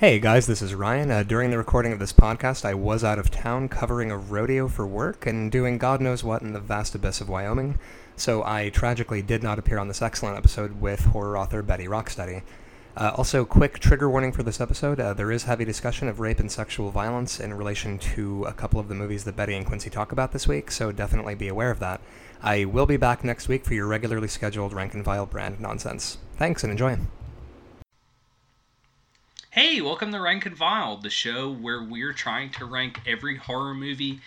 Hey guys, this is Ryan. Uh, during the recording of this podcast, I was out of town covering a rodeo for work and doing God knows what in the vast abyss of Wyoming, so I tragically did not appear on this excellent episode with horror author Betty Rocksteady. Uh, also, quick trigger warning for this episode uh, there is heavy discussion of rape and sexual violence in relation to a couple of the movies that Betty and Quincy talk about this week, so definitely be aware of that. I will be back next week for your regularly scheduled rank and file brand nonsense. Thanks and enjoy. Hey, welcome to Rank and File, the show where we're trying to rank every horror movie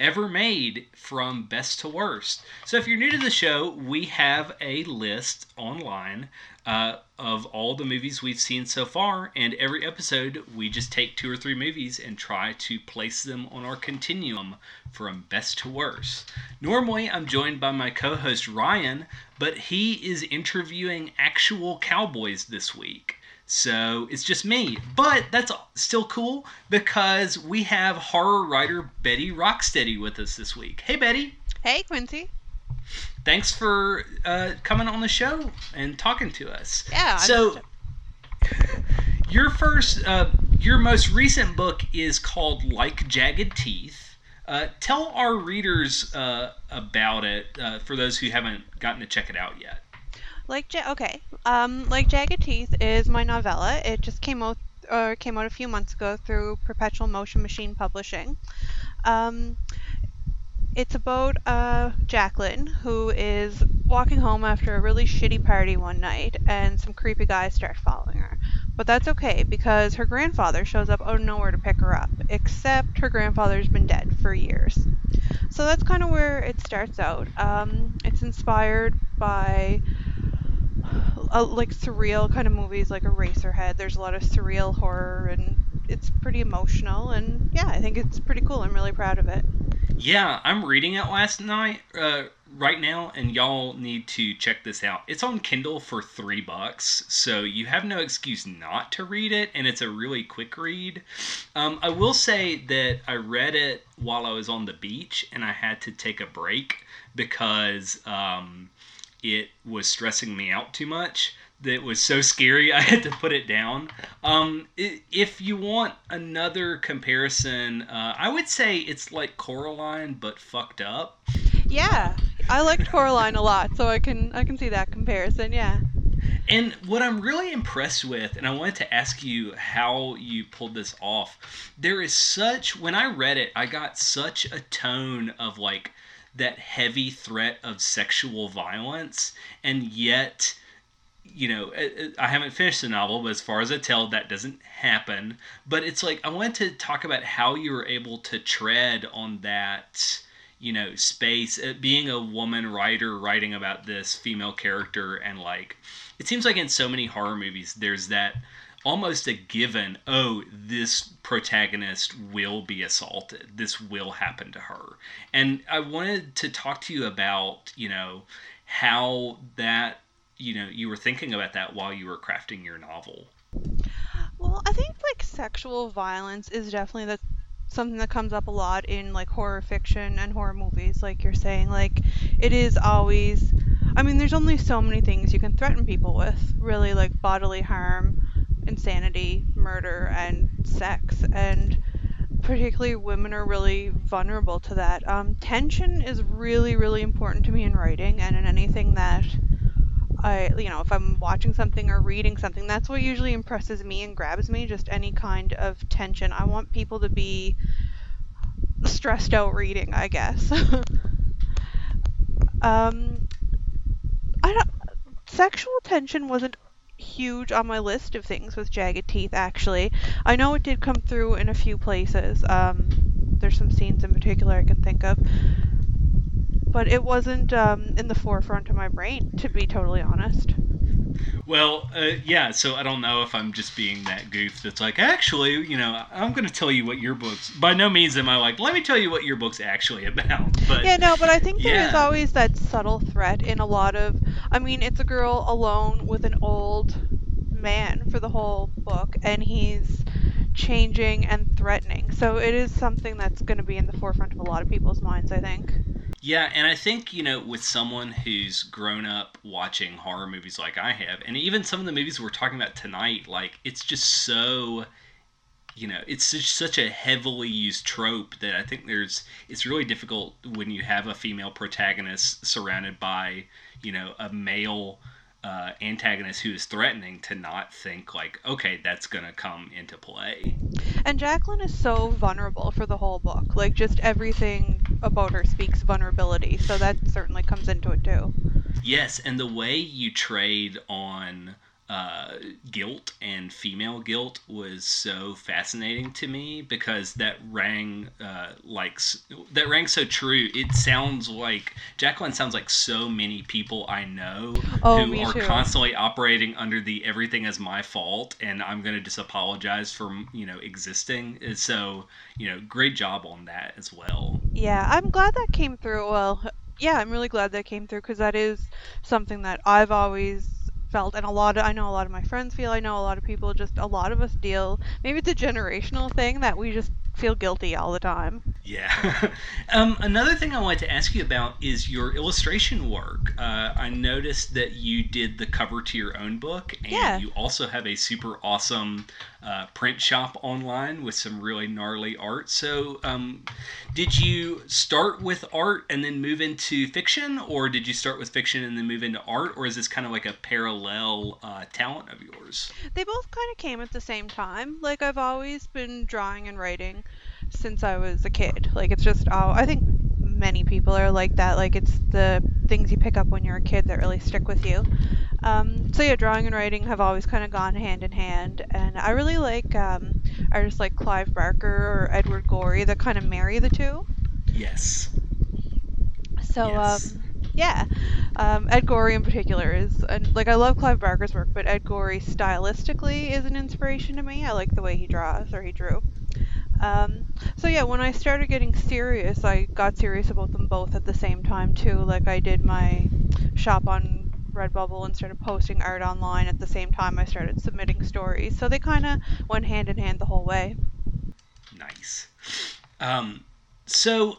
ever made from best to worst. So, if you're new to the show, we have a list online uh, of all the movies we've seen so far, and every episode we just take two or three movies and try to place them on our continuum from best to worst. Normally, I'm joined by my co host Ryan, but he is interviewing actual cowboys this week. So it's just me. But that's still cool because we have horror writer Betty Rocksteady with us this week. Hey, Betty. Hey, Quincy. Thanks for uh, coming on the show and talking to us. Yeah. So, your first, uh, your most recent book is called Like Jagged Teeth. Uh, tell our readers uh, about it uh, for those who haven't gotten to check it out yet. Like ja- okay, um, like Jagged Teeth is my novella. It just came out or came out a few months ago through Perpetual Motion Machine Publishing. Um, it's about uh, Jacqueline who is walking home after a really shitty party one night, and some creepy guys start following her. But that's okay because her grandfather shows up out of nowhere to pick her up, except her grandfather's been dead for years. So that's kind of where it starts out. Um, it's inspired by uh, like surreal kind of movies like Eraserhead. There's a lot of surreal horror and it's pretty emotional and yeah, I think it's pretty cool. I'm really proud of it. Yeah, I'm reading it last night, uh, right now, and y'all need to check this out. It's on Kindle for three bucks, so you have no excuse not to read it, and it's a really quick read. Um, I will say that I read it while I was on the beach, and I had to take a break because um, it was stressing me out too much that was so scary I had to put it down. Um, if you want another comparison, uh, I would say it's like Coraline but fucked up. Yeah, I liked Coraline a lot, so I can I can see that comparison. Yeah. And what I'm really impressed with, and I wanted to ask you how you pulled this off. There is such when I read it, I got such a tone of like that heavy threat of sexual violence, and yet you know, I haven't finished the novel, but as far as I tell, that doesn't happen. But it's like I wanted to talk about how you were able to tread on that, you know, space. Uh, being a woman writer writing about this female character, and like, it seems like in so many horror movies, there's that almost a given oh this protagonist will be assaulted. This will happen to her. And i wanted to talk to you about you know how that you know you were thinking about that while you were crafting your novel. Well i think like sexual violence is definitely the something that comes up a lot in like horror fiction and horror movies like you're saying. Like it is always i mean there's only so many things you can threaten people with really like bodily harm insanity murder and sex and particularly women are really vulnerable to that um, tension is really really important to me in writing and in anything that I, you know, if I'm watching something or reading something, that's what usually impresses me and grabs me. Just any kind of tension. I want people to be stressed out reading, I guess. um, I don't. Sexual tension wasn't huge on my list of things with jagged teeth. Actually, I know it did come through in a few places. Um, there's some scenes in particular I can think of but it wasn't um, in the forefront of my brain, to be totally honest. Well, uh, yeah, so I don't know if I'm just being that goof that's like, actually, you know, I'm going to tell you what your book's. By no means am I like, let me tell you what your book's actually about. But yeah, no, but I think yeah. there is always that subtle threat in a lot of. I mean, it's a girl alone with an old man for the whole book, and he's changing and threatening. So it is something that's going to be in the forefront of a lot of people's minds, I think. Yeah, and I think, you know, with someone who's grown up watching horror movies like I have, and even some of the movies we're talking about tonight, like, it's just so you know it's such, a heavily used trope that I think there's it's really difficult when you have a female protagonist surrounded by you know a male uh, antagonist who is threatening to not think like okay that's gonna come into play And Jacqueline is so vulnerable for the whole book. Like just everything about her speaks vulnerability, so that certainly comes into it too. yes and the way you trade on uh, guilt and female guilt was so fascinating to me because that rang uh, like that rang so true. It sounds like Jacqueline sounds like so many people I know oh, who are too. constantly operating under the everything is my fault and I'm gonna just apologize for you know existing. So you know, great job on that as well. Yeah, I'm glad that came through. Well, yeah, I'm really glad that came through because that is something that I've always felt, and a lot of I know a lot of my friends feel. I know a lot of people just a lot of us deal. Maybe it's a generational thing that we just feel guilty all the time. Yeah. um, another thing I wanted to ask you about is your illustration work. Uh, I noticed that you did the cover to your own book, and Yeah. you also have a super awesome uh, print shop online with some really gnarly art. So, um, did you start with art and then move into fiction, or did you start with fiction and then move into art, or is this kind of like a parallel uh, talent of yours? They both kind of came at the same time. Like I've always been drawing and writing since I was a kid. Like it's just oh, I think many people are like that. Like it's the things you pick up when you're a kid that really stick with you. Um, so yeah, drawing and writing have always kind of gone hand in hand, and I really like um, artists like Clive Barker or Edward Gorey that kind of marry the two. Yes. So Yes. um, yeah, um, Ed Gorey in particular is and like I love Clive Barker's work, but Ed Gorey stylistically is an inspiration to me. I like the way he draws or he drew. Um, so yeah, when I started getting serious, I got serious about them both at the same time too. Like I did my shop on Redbubble and started posting art online at the same time I started submitting stories. So they kind of went hand in hand the whole way. Nice. Um, so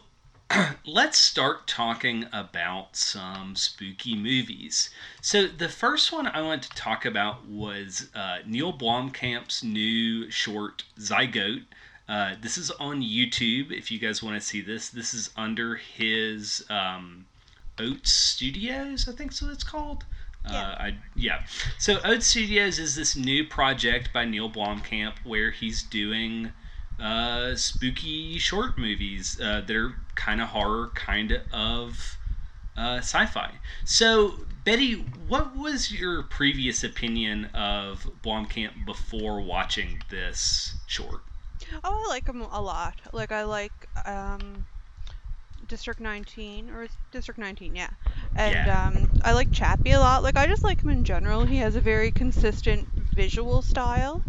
let's start talking about some spooky movies. So the first one I want to talk about was uh, Neill Blomkamp's new short Zygote. Uh, this is on YouTube. If you guys want to see this, this is under his um, Oats Studios, I think so it's called. Yeah. Uh, I, yeah. So Oats Studios is this new project by Neill Blomkamp where he's doing uh, spooky short movies uh, that are kind of horror, kind of uh, sci-fi. So Betty, what was your previous opinion of Blomkamp before watching this short? Oh, I like him a lot. Like I like um, District 19 or District 19, yeah. And Yeah. um, I like Chappie a lot. Like I just like him in general. He has a very consistent visual style.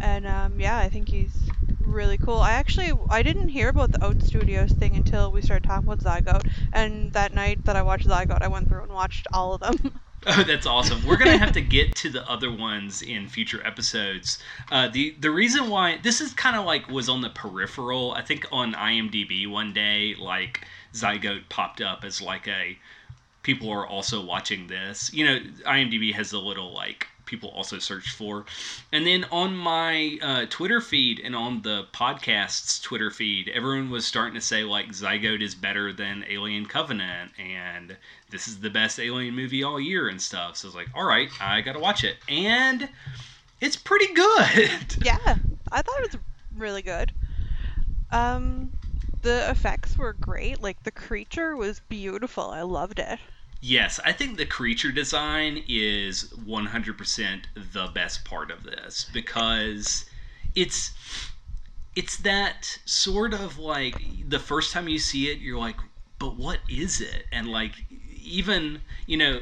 And um, yeah, I think he's really cool. I actually I didn't hear about the Oat Studios thing until we started talking about Zygote. And that night that I watched Zygote, I went through and watched all of them. Oh, that's awesome. We're gonna have to get to the other ones in future episodes. Uh, the the reason why this is kind of like was on the peripheral. I think on IMDb one day, like Zygote popped up as like a people are also watching this. You know, IMDb has a little like people also search for, and then on my uh, Twitter feed and on the podcast's Twitter feed, everyone was starting to say like Zygote is better than Alien Covenant and this is the best alien movie all year and stuff. So I was like, all right, I gotta watch it, and it's pretty good. yeah, I thought it was really good. Um, the effects were great. Like the creature was beautiful. I loved it. Yes, I think the creature design is 100% the best part of this because it's it's that sort of like the first time you see it, you're like, but what is it? And like even you know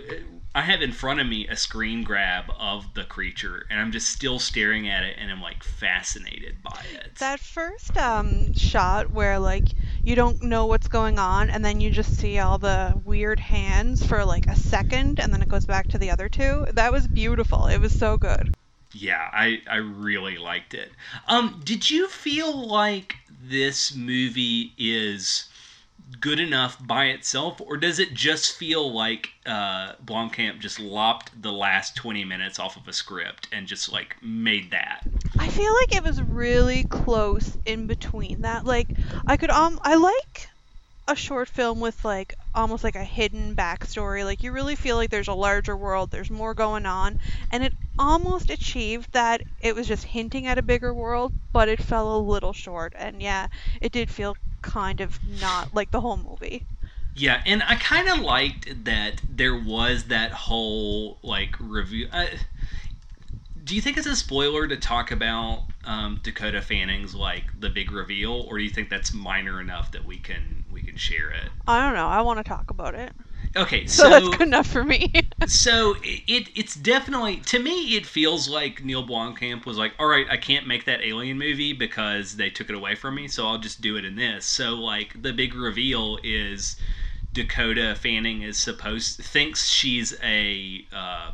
i have in front of me a screen grab of the creature and i'm just still staring at it and i'm like fascinated by it That first um shot where like you don't know what's going on and then you just see all the weird hands for like a second and then it goes back to the other two. That was beautiful. It was so good. yeah i i really liked it um did you feel like this movie is good enough by itself, or does it just feel like uh, Blomkamp just lopped the last twenty minutes off of a script and just like made that? I feel like it was really close in between that. Like I could um I like a short film with like almost like a hidden backstory. Like you really feel like there's a larger world, there's more going on, and it almost achieved that. It was just hinting at a bigger world, but it fell a little short. And yeah, it did feel kind of not like the whole movie. Yeah, and I kind of liked that there was that whole like review. Uh, do you think it's a spoiler to talk about um, Dakota Fanning's like the big reveal, or do you think that's minor enough that we can we can share it? I don't know. I want to talk about it. Okay, so, so that's good enough for me. so it it's definitely to me it feels like Neill Blomkamp was like, all right, I can't make that Alien movie because they took it away from me, so I'll just do it in this. So like the big reveal is Dakota Fanning is supposed thinks she's a uh,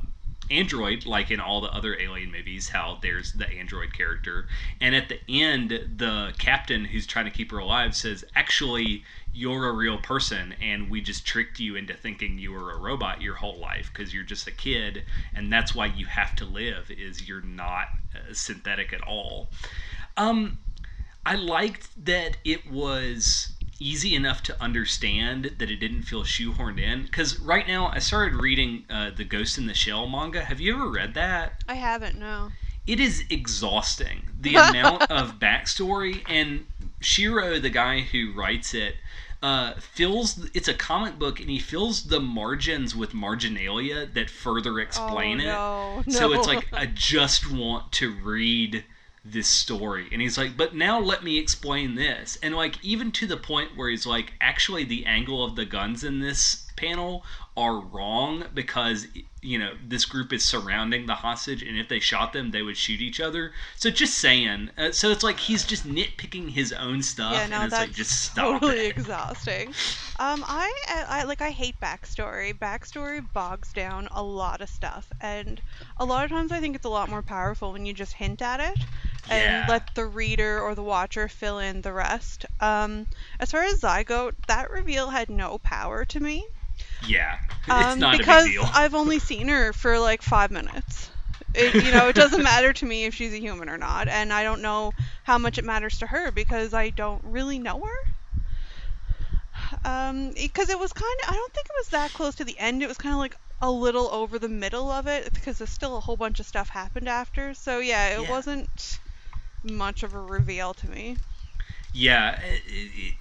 android like in all the other alien movies how there's the android character. And at the end the captain who's trying to keep her alive says actually you're a real person and we just tricked you into thinking you were a robot your whole life because you're just a kid and that's why you have to live is you're not uh, synthetic at all. Um i liked that it was easy enough to understand that it didn't feel shoehorned in. Because right now, I started reading uh, the Ghost in the Shell manga. Have you ever read that? I haven't. No. It is exhausting. The amount of backstory and Shirow, the guy who writes it, uh, fills it's a comic book and he fills the margins with marginalia that further explain oh, it. No, so it's like I just want to read this story. And he's like but now let me explain this. And like even to the point where he's like actually the angle of the guns in this panel are wrong because you know this group is surrounding the hostage and if they shot them they would shoot each other. So just saying uh, so it's like he's just nitpicking his own stuff yeah, no, and it's that's like just stop totally it. exhausting. Um I, I like i hate backstory. Backstory bogs down a lot of stuff and a lot of times i think it's a lot more powerful when you just hint at it and Yeah. let the reader or the watcher fill in the rest. Um as far as zygote that reveal had no power to me yeah it's um, not because a big deal I've only seen her for like five minutes. It, you know, it doesn't matter to me if she's a human or not, and I don't know how much it matters to her because I don't really know her. Um, because it was kind of, I don't think it was that close to the end. It was kind of like a little over the middle of it because there's still a whole bunch of stuff happened after. So yeah, it Yeah. wasn't much of a reveal to me. Yeah. it- it-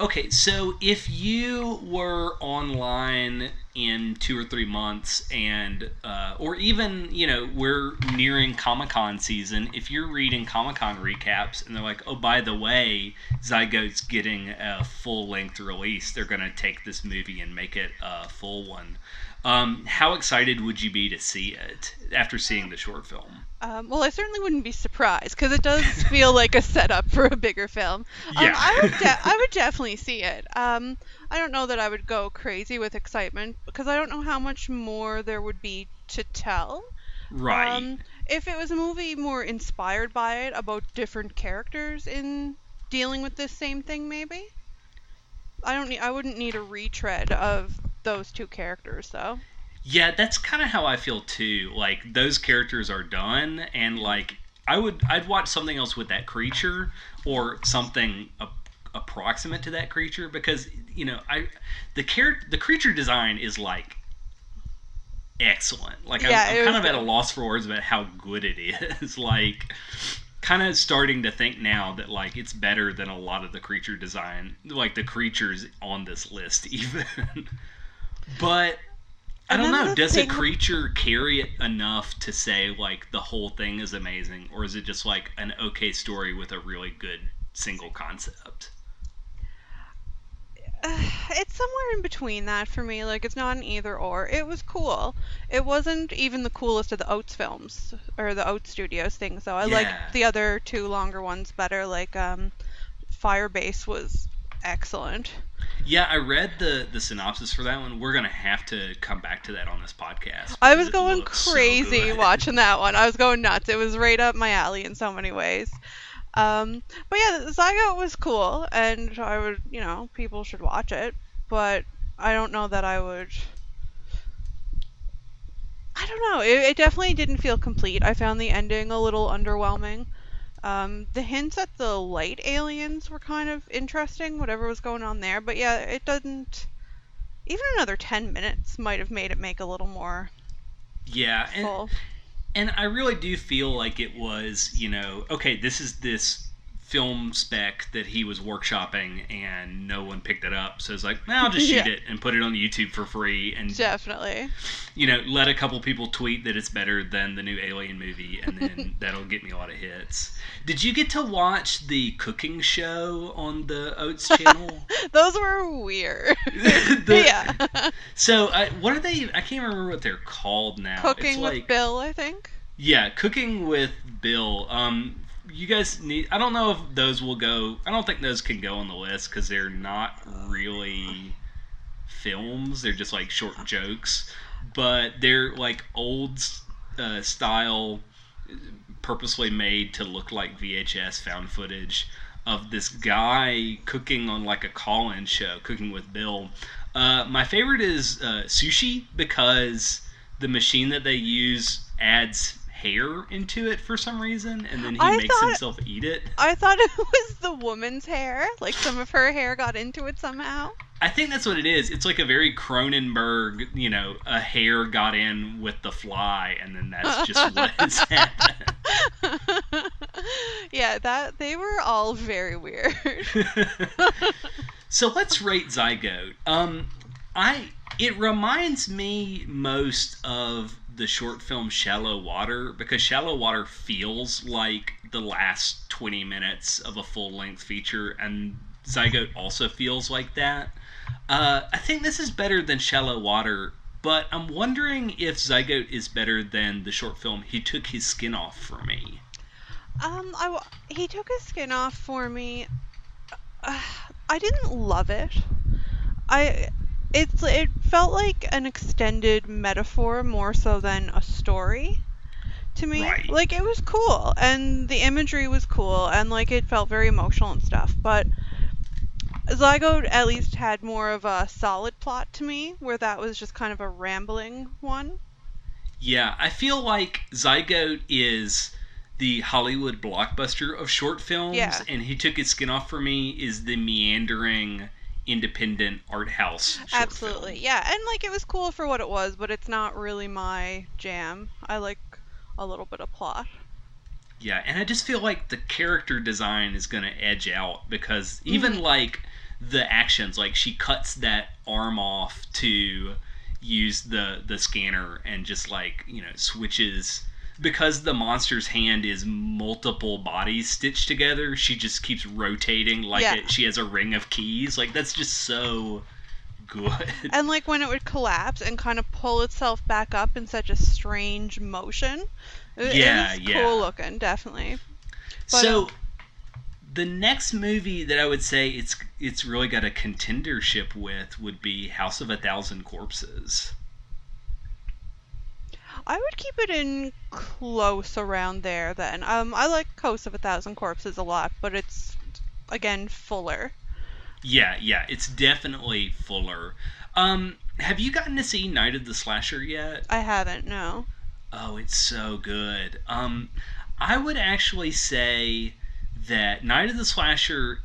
okay, so if you were online in two or three months, and uh, or even you know we're nearing Comic Con season, if you're reading Comic Con recaps and they're like, oh by the way, Zygote's getting a full length release, they're gonna take this movie and make it a full one. Um, how excited would you be to see it after seeing the short film? Um, well, I certainly wouldn't be surprised because it does feel like a setup for a bigger film. Um, Yeah. I would, de- I would definitely see it. Um, I don't know that I would go crazy with excitement because I don't know how much more there would be to tell. Right. Um, if it was a movie more inspired by it about different characters in dealing with this same thing, maybe. I don't need. I wouldn't need a retread of those two characters, though. Yeah, that's kind of how I feel too. Like those characters are done, and like I would, I'd watch something else with that creature or something a, approximate to that creature because you know I, the character, the creature design is like excellent. Like Yeah, I'm, I'm kind of at a loss for words about how good it is. like kind of starting to think now that like it's better than a lot of the creature design like the creatures on this list even but i don't know does thing- a creature carry it enough to say like the whole thing is amazing or is it just like an okay story with a really good single concept it's somewhere in between that for me. Like it's not an either or. It was cool. It wasn't even the coolest of the Oats films or the Oats Studios things though. I Yeah. like the other two longer ones better. Like um, Firebase was excellent. yeah i read the the synopsis for that one we're gonna have to come back to that on this podcast I was going looks so crazy watching that one. I was going nuts. It was right up my alley in so many ways. Um, but yeah, Zygote was cool, and I would, you know, people should watch it. But I don't know that I would. I don't know. It, it definitely didn't feel complete. I found the ending a little underwhelming. Um, the hints at the light aliens were kind of interesting, whatever was going on there. But yeah, it doesn't. Even another 10 minutes might have made it make a little more Yeah, and and I really do feel like it was, you know, okay, this is this film spec that he was workshopping and no one picked it up. So it's like, now I'll just shoot Yeah. it and put it on YouTube for free and Definitely. you know, let a couple people tweet that it's better than the new Alien movie and then that'll get me a lot of hits. Did you get to watch the cooking show on the Oats channel? Those were weird. The- yeah. So, I, what are they? I can't remember what they're called now. Cooking it's with like, Bill, I think. Yeah, cooking with Bill. Um, you guys need. I don't know if those will go. I don't think those can go on the list because they're not really films. They're just like short jokes, but they're like old uh, style, purposely made to look like VHS found footage of this guy cooking on like a call-in show, cooking with Bill. Uh, my favorite is uh, sushi because the machine that they use adds hair into it for some reason, and then he I makes thought- himself eat it. I thought it was the woman's hair. Like some of her hair got into it somehow. I think that's what it is. It's like a very Cronenberg, you know, a hair got in with the fly, and then that's just what has happened. yeah, that they were all very weird. so let's rate Zygote. Um, I it reminds me most of the short film Shallow Water because Shallow Water feels like the last twenty minutes of a full length feature, and Zygote also feels like that. Uh, I think this is better than Shallow Water, but I'm wondering if Zygote is better than the short film He Took His Skin Off for me. Um, I w- he took his skin off for me. Uh, I didn't love it. I it's it felt like an extended metaphor more so than a story to me. Right. Like it was cool and the imagery was cool and like it felt very emotional and stuff, but Zygote at least had more of a solid plot to me, where that was just kind of a rambling one. Yeah, I feel like Zygote is the Hollywood blockbuster of short films, Yeah. and He Took His Skin Off for Me is the meandering independent art house. Absolutely, film. yeah, and like it was cool for what it was, but it's not really my jam. I like a little bit of plot. Yeah, and I just feel like the character design is going to edge out because even Mm-hmm. like the actions, like she cuts that arm off to use the the scanner and just like you know switches because the monster's hand is multiple bodies stitched together. She just keeps rotating like Yeah. it, she has a ring of keys. Like that's just so good. And like when it would collapse and kind of pull itself back up in such a strange motion. It, Yeah, it yeah. cool looking, definitely. But, so um, the next movie that I would say it's it's really got a contendership with would be House of a Thousand Corpses. I would keep it in close around there then. Um, I like House of a Thousand Corpses a lot, but it's again fuller. Yeah, yeah, it's definitely fuller. Um, have you gotten to see Night of the Slasher yet? I haven't, no. Oh, it's so good. Um, I would actually say that Night of the Slasher,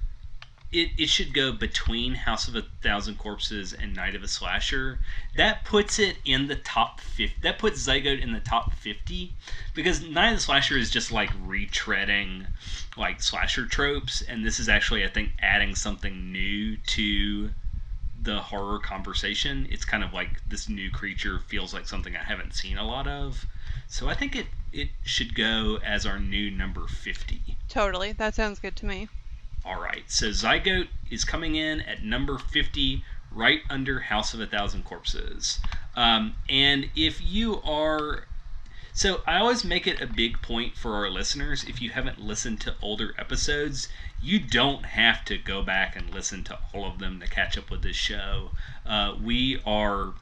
it, it should go between House of a Thousand Corpses and Night of a Slasher. That puts it in the top 50. That puts Zygote in the top 50 because Night of the Slasher is just like retreading like slasher tropes, and this is actually, I think, adding something new to the horror conversation. It's kind of like this new creature feels like something I haven't seen a lot of. So I think it it should go as our new number 50. Totally. That sounds good to me. All right. So Zygote is coming in at number 50 right under House of a Thousand Corpses. Um, and if you are so I always make it a big point for our listeners if you haven't listened to older episodes, you don't have to go back and listen to all of them to catch up with this show. Uh, we are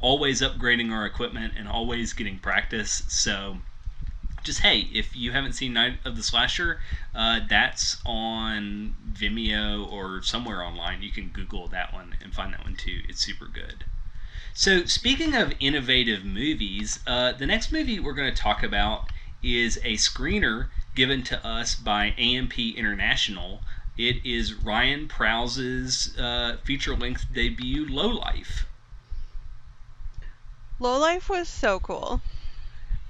always upgrading our equipment and always getting practice, so just hey, if you haven't seen Night of the Slasher, uh, that's on Vimeo or somewhere online. You can Google that one and find that one too. It's super good. So, speaking of innovative movies, uh, the next movie we're going to talk about is a screener given to us by AMP International. It is Ryan Prows's uh, feature length debut, Low Life. Low Life was so cool.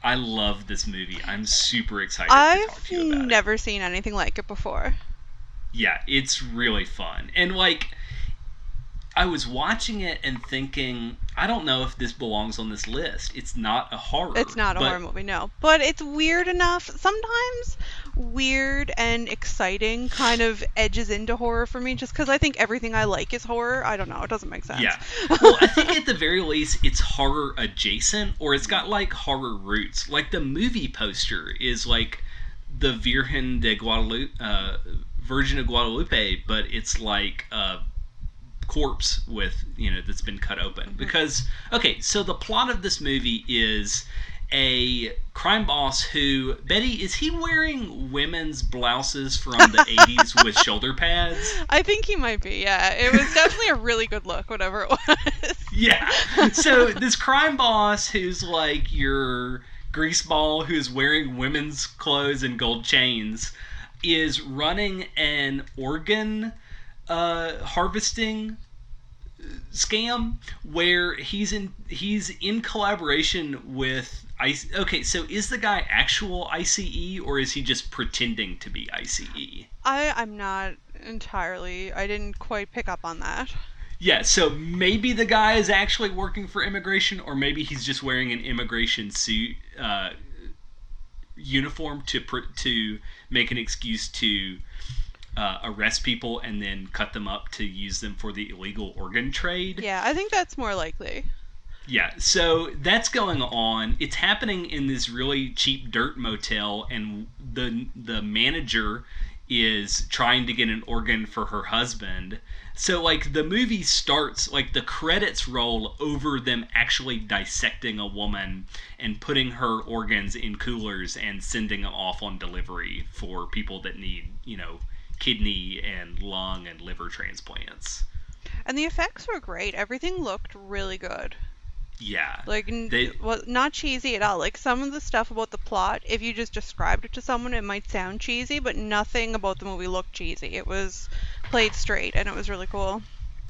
I love this movie. I'm super excited I've about it. never seen anything like it before. Yeah, it's really fun. And like I was watching it and thinking, I don't know if this belongs on this list. It's not a horror. It's not a horror movie, no. But it's weird enough. Sometimes weird and exciting kind of edges into horror for me just because I think everything I like is horror. I don't know. It doesn't make sense. Yeah. Well, I think at the very least it's horror adjacent or it's got like horror roots. Like the movie poster is like the Virgen de Guadalupe, uh, Virgin of Guadalupe, but it's like a corpse with, you know, that's been cut open. Because, okay, so the plot of this movie is a crime boss who, Betty, is he wearing women's blouses from the 80s with shoulder pads? I think he might be, yeah. It was definitely a really good look, whatever it was. Yeah. So this crime boss who's like your greaseball who's wearing women's clothes and gold chains is running an organ uh, harvesting scam where he's in he's in collaboration with ICE. Okay, so is the guy actual ICE or is he just pretending to be? ICE? I, I'm not entirely. I didn't quite pick up on that. Yeah, so maybe the guy is actually working for immigration, or maybe he's just wearing an immigration suit uh, uniform to pr- to make an excuse to uh, arrest people and then cut them up to use them for the illegal organ trade. Yeah, I think that's more likely. Yeah, so that's going on. It's happening in this really cheap dirt motel, and the the manager is trying to get an organ for her husband. So like the movie starts like the credits roll over them actually dissecting a woman and putting her organs in coolers and sending them off on delivery for people that need, you know, kidney and lung and liver transplants. And the effects were great. Everything looked really good. Yeah. Like, They- well, not cheesy at all. Like some of the stuff about the plot, if you just described it to someone, it might sound cheesy, but nothing about the movie looked cheesy. It was played straight, and it was really cool.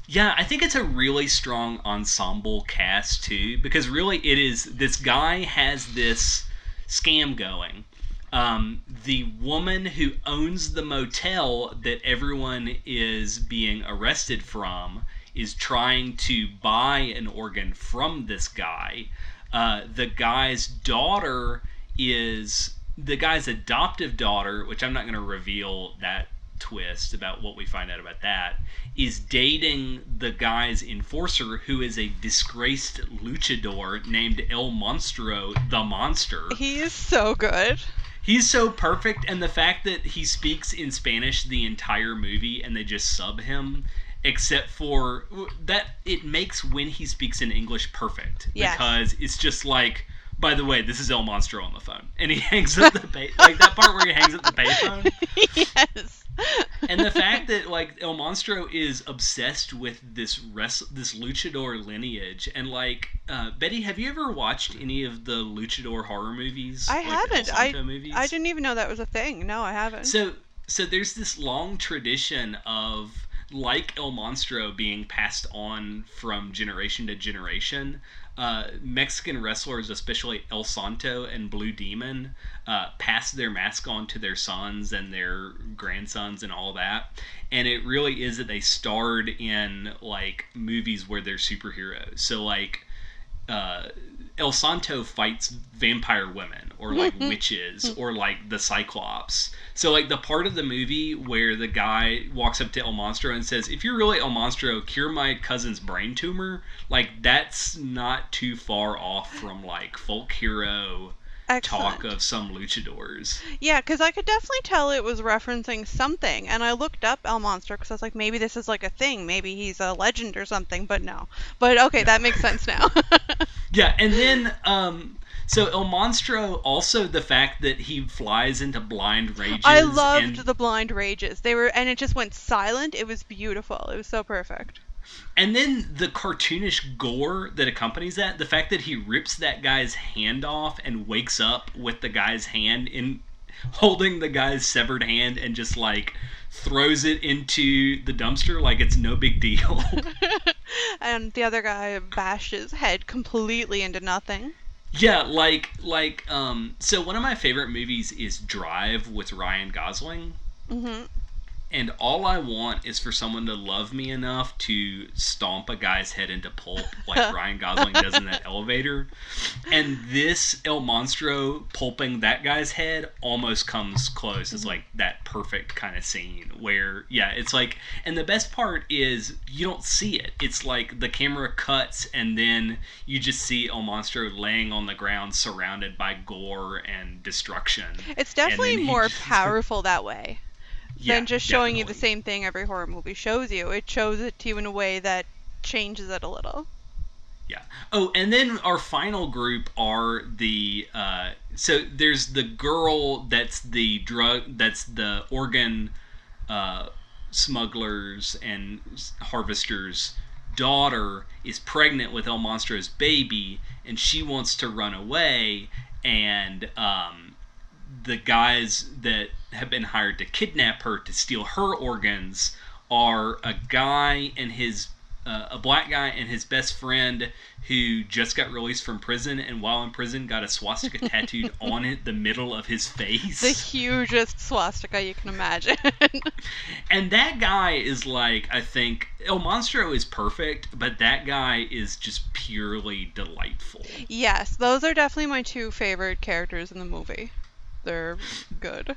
Yeah, I think it's a really strong ensemble cast too, because really it is this guy has this scam going. Um, the woman who owns the motel that everyone is being arrested from is trying to buy an organ from this guy. Uh, the guy's daughter is the guy's adoptive daughter, which I'm not going to reveal that twist about what we find out about that, is dating the guy's enforcer, who is a disgraced luchador named El Monstro, the Monster. He is so good. He's so perfect, and the fact that he speaks in Spanish the entire movie and they just sub him, except for that, it makes when he speaks in English perfect. Yes. Because it's just like, by the way, this is El Monstro on the phone. And he hangs up the pay, like that part where he hangs up the payphone. yes. And the fact that like El Monstro is obsessed with this res- this luchador lineage, and like uh, Betty, have you ever watched any of the luchador horror movies? I like haven't. I movies? I didn't even know that was a thing. No, I haven't. So so there's this long tradition of like El Monstro being passed on from generation to generation. Uh, Mexican wrestlers, especially El Santo and Blue Demon, uh, pass their mask on to their sons and their grandsons and all that. And it really is that they starred in like movies where they're superheroes. So like uh, El Santo fights vampire women or like witches or like the Cyclops. So like the part of the movie where the guy walks up to El Monstro and says, "If you're really El Monstro, cure my cousin's brain tumor." Like that's not too far off from like folk hero talk of some luchadors. Yeah, because I could definitely tell it was referencing something, and I looked up El Monster because I was like, maybe this is like a thing, maybe he's a legend or something, but no. But okay, that makes sense now. Yeah, and then um, So El Monstro, also the fact that he flies into blind rages. I loved and, the blind rages. They were, and it just went silent. It was beautiful. It was so perfect. And then the cartoonish gore that accompanies that, the fact that he rips that guy's hand off and wakes up with the guy's hand in holding the guy's severed hand and just like throws it into the dumpster like it's no big deal. and the other guy bashed his head completely into nothing. Yeah, like like um so one of my favorite movies is Drive with Ryan Gosling. hmm And all I want is for someone to love me enough to stomp a guy's head into pulp like Ryan Gosling does in that elevator. And this El Monstro pulping that guy's head almost comes close. It's like that perfect kind of scene where, yeah, it's like, and the best part is you don't see it. It's like the camera cuts and then you just see El Monstro laying on the ground surrounded by gore and destruction. It's definitely more just- powerful that way Yeah, than just showing you the same thing every horror movie shows you. It shows it to you in a way that changes it a little. Yeah. Oh, and then our final group are the uh, so there's the girl that's the drug that's the organ uh, smugglers and harvesters daughter is pregnant with El Monstro's baby and she wants to run away and um, the guys that have been hired to kidnap her to steal her organs are a guy and his uh, a black guy and his best friend who just got released from prison and while in prison got a swastika tattooed on it the middle of his face The hugest swastika you can imagine. and that guy is like i think el monstro is perfect but that guy is just purely delightful yes, those are definitely my two favorite characters in the movie. They're good.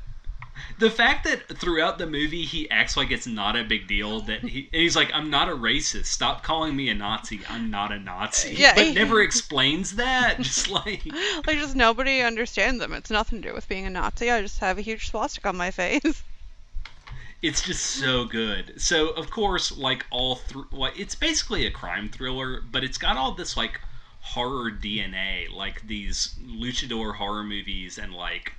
the fact that throughout the movie he acts like it's not a big deal that he and he's like i'm not a racist stop calling me a nazi i'm not a nazi Yeah, but he- never explains that just like Like just nobody understands them. It's nothing to do with being a Nazi. I just have a huge swastika on my face. it's just so good so of course like all through like it's basically a crime thriller but it's got all this like horror dna like these luchador horror movies and like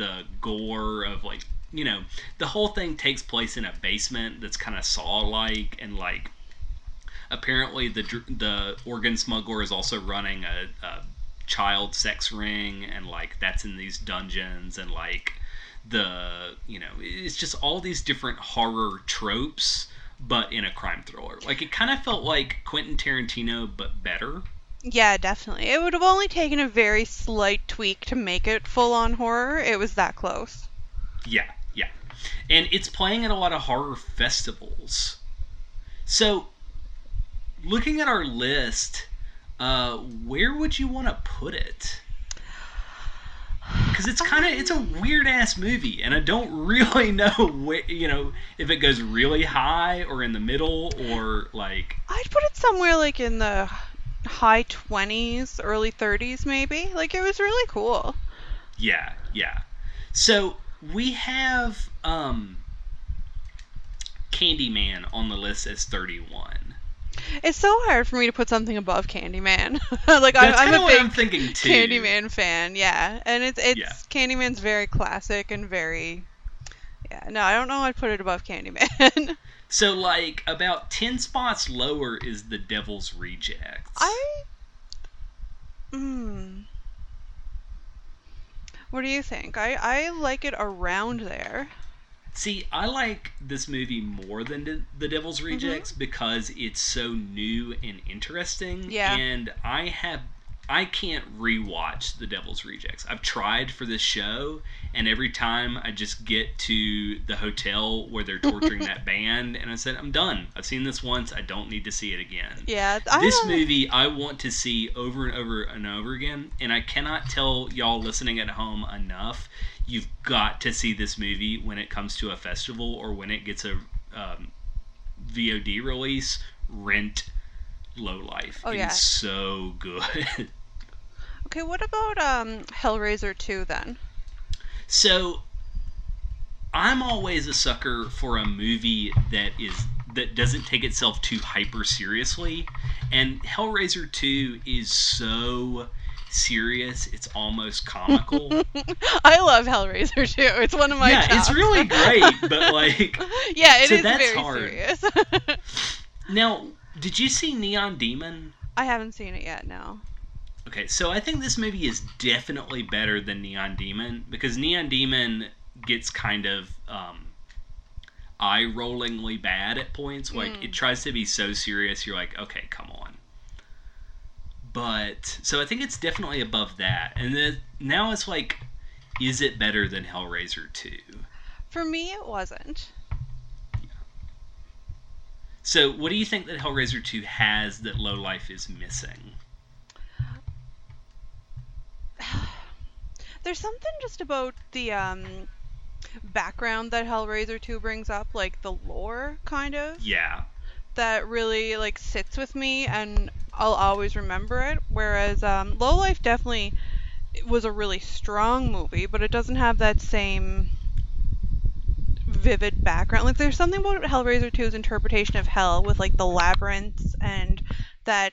the gore of like you know the whole thing takes place in a basement that's kind of saw like and like apparently the the organ smuggler is also running a, a child sex ring and like that's in these dungeons and like the you know it's just all these different horror tropes but in a crime thriller. Like it kind of felt like quentin tarantino but better Yeah, definitely. It would have only taken a very slight tweak to make it full on horror. It was that close. Yeah, yeah. And it's playing at a lot of horror festivals. So, looking at our list, uh, where would you want to put it? Because it's kind of it's a weird ass movie, and I don't really know where you know if it goes really high or in the middle or like I'd put it somewhere like in the high 20s, early 30s maybe. Like it was really cool. Yeah, yeah. So we have um Candyman on the list as 31. It's so hard for me to put something above Candyman. like That's I'm, I'm a what big I'm thinking too. Candyman fan, yeah. And it's it's Yeah. Candyman's very classic and very Yeah, no, I don't know I'd put it above Candyman. So like about 10 spots lower is The Devil's Rejects. I Hmm. What do you think? I I like it around there. See, I like this movie more than the, the Mm-hmm. Devil's Rejects because it's so new and interesting. Yeah. And I have I can't rewatch The Devil's Rejects. I've tried for this show, and every time I just get to the hotel where they're torturing that band, and I said, I'm done. I've seen this once. I don't need to see it again. Yeah, I this don't- movie I want to see over and over and over again, and I cannot tell y'all listening at home enough. You've got to see this movie when it comes to a festival or when it gets a um, VOD release. Rent Low Life. Oh, yeah. so good. Okay, what about um Hellraiser 2 then? So I'm always a sucker for a movie that is that doesn't take itself too hyper seriously, and Hellraiser 2 is so serious. It's almost comical. I love Hellraiser too. It's one of my yeah, it's really great, but like yeah, it is so that's very hard. serious. now, did you see Neon Demon? I haven't seen it yet. No. Okay, so I think this movie is definitely better than Neon Demon because Neon Demon gets kind of um, eye rollingly bad at points. Like Mm. it tries to be so serious, you're like, okay, come on. But so I think it's definitely above that, and then now it's like, is it better than Hellraiser two? For me, it wasn't. So what do you think that Hellraiser two has that Low Life is missing? There's something just about the um, background that Hellraiser 2 brings up, like the lore, kind of, Yeah, that really like sits with me, and I'll always remember it. Whereas um, Low Life definitely was a really strong movie, but it doesn't have that same vivid background. Like there's something about Hellraiser 2's interpretation of hell with like the labyrinths and that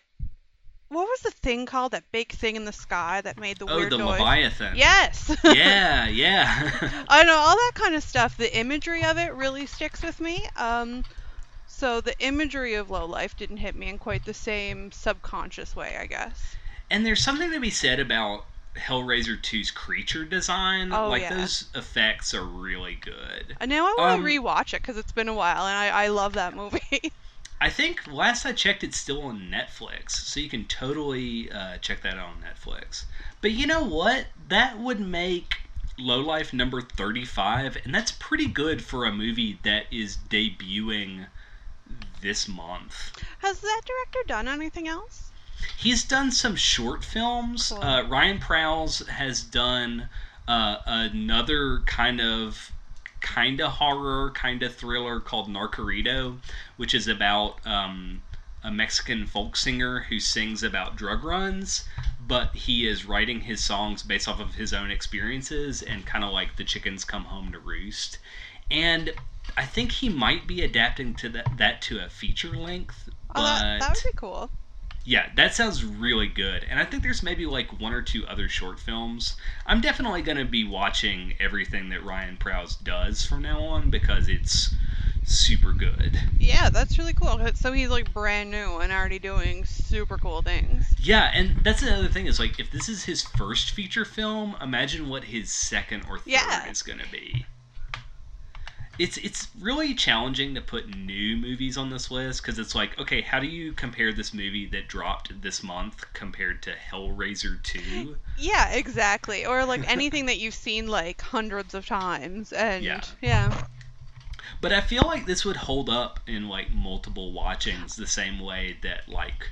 what was the thing called that big thing in the sky that made the oh, weird the noise? Leviathan. Yes. yeah, yeah. I know all that kind of stuff. The imagery of it really sticks with me. Um, so the imagery of low life didn't hit me in quite the same subconscious way, I guess. And there's something to be said about Hellraiser 2's creature design. Oh, like yeah. those effects are really good. And now I want to Um, rewatch it because it's been a while, and I, I love that movie. I think last I checked, it's still on Netflix, so you can totally uh, check that out on Netflix. But you know what? That would make Low Life number 35, and that's pretty good for a movie that is debuting this month. Has that director done anything else? He's done some short films. Cool. Uh, Ryan Prows has done uh, another kind of kind of horror, kind of thriller called Narcocorrido, which is about um, a Mexican folk singer who sings about drug runs, but he is writing his songs based off of his own experiences and kind of like the chickens come home to roost. And I think he might be adapting to that, that to a feature length. Oh, that, that would be cool. Yeah, that sounds really good. And I think there's maybe like one or two other short films. I'm definitely going to be watching everything that Ryan Prows does from now on because it's super good. Yeah, that's really cool. So he's like brand new and already doing super cool things. Yeah, and that's another thing is like if this is his first feature film, imagine what his second or third Yeah. is going to be. It's it's really challenging to put new movies on this list because it's like, okay, how do you compare this movie that dropped this month compared to Hellraiser 2? Yeah, exactly. Or like anything that you've seen like hundreds of times. And Yeah. yeah. But I feel like this would hold up in like multiple watchings the same way that like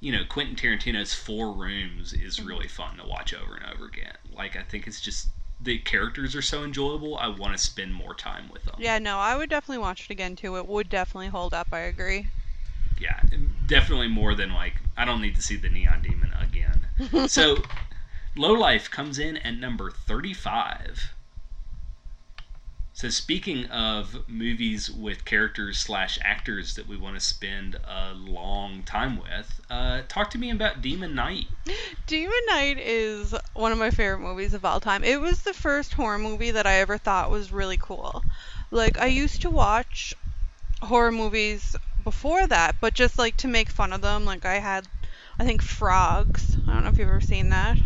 you know Quentin Tarantino's Four Rooms is Mm-hmm. really fun to watch over and over again. Like I think it's just the characters are so enjoyable. I want to spend more time with them. Yeah, no, I would definitely watch it again too. It would definitely hold up, I agree. Yeah, definitely more than like I don't need to see the Neon Demon again. so Low Life comes in at number 35. So speaking of movies with characters slash actors that we want to spend a long time with, uh, talk to me about Demon Knight. Demon Knight is one of my favorite movies of all time. It was the first horror movie that I ever thought was really cool. Like I used to watch horror movies before that, but just like to make fun of them. Like I had I think Frogs. I don't know if you've ever seen that.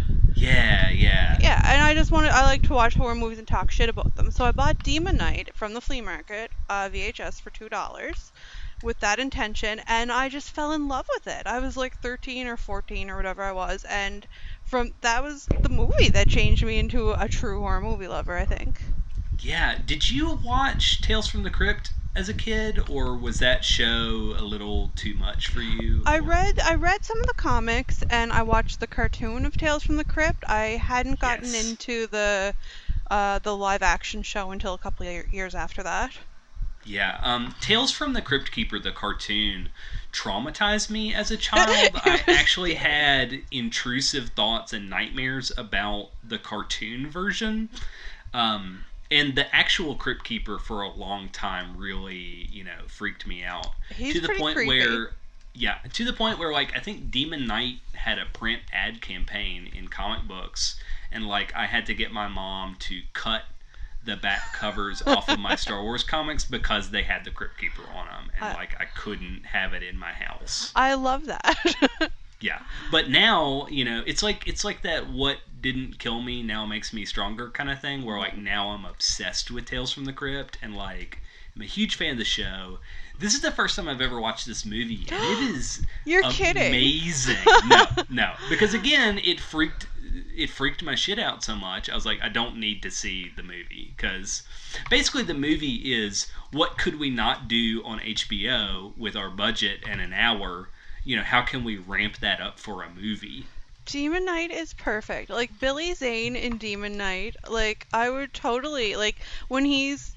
Yeah, yeah. Yeah, and I just wanted I like to watch horror movies and talk shit about them. So I bought Demon Knight from the flea market, uh, VHS for two dollars, with that intention, and I just fell in love with it. I was like 13 or 14 or whatever I was, and from that was the movie that changed me into a true horror movie lover. I think. Yeah. Did you watch Tales from the Crypt as a kid, or was that show a little too much for you? I or- read I read some of the comics and I watched the cartoon of Tales from the Crypt. I hadn't gotten Yes. into the uh, the live action show until a couple of years after that. Yeah, um, Tales from the Crypt Keeper, the cartoon, traumatized me as a child. I actually had intrusive thoughts and nightmares about the cartoon version. Um, and the actual Crypt Keeper for a long time really, you know, freaked me out. He's to the point creepy. where Yeah, to the point where like I think Demon Knight had a print ad campaign in comic books, and like I had to get my mom to cut the back covers off of my Star Wars comics because they had the Crypt Keeper on them, and I- like I couldn't have it in my house. I love that. Yeah, but now you know it's like it's like that. What didn't kill me now makes me stronger kind of thing. Where like now I'm obsessed with Tales from the Crypt, and like I'm a huge fan of the show. This is the first time I've ever watched this movie, and it is You're kidding. amazing. no, no, because again, it freaked it freaked my shit out so much. I was like, I don't need to see the movie because basically the movie is what could we not do on HBO with our budget and an hour. You know, how can we ramp that up for a movie? Demon Knight is perfect. Like Billy Zane in Demon Knight, like I would totally like when he's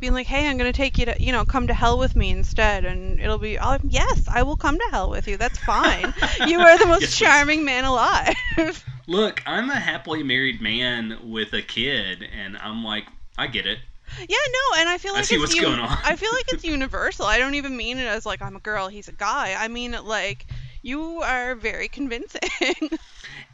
being like, "Hey, I'm gonna take you to, you know, come to hell with me instead," and it'll be, oh, "Yes, I will come to hell with you. That's fine. you are the most Yes, charming man alive." Look, I'm a happily married man with a kid, and I'm like, I get it. yeah, no, and I feel like I see it's what's uni- going on. I feel like it's universal. I don't even mean it as like I'm a girl, he's a guy. I mean it like you are very convincing.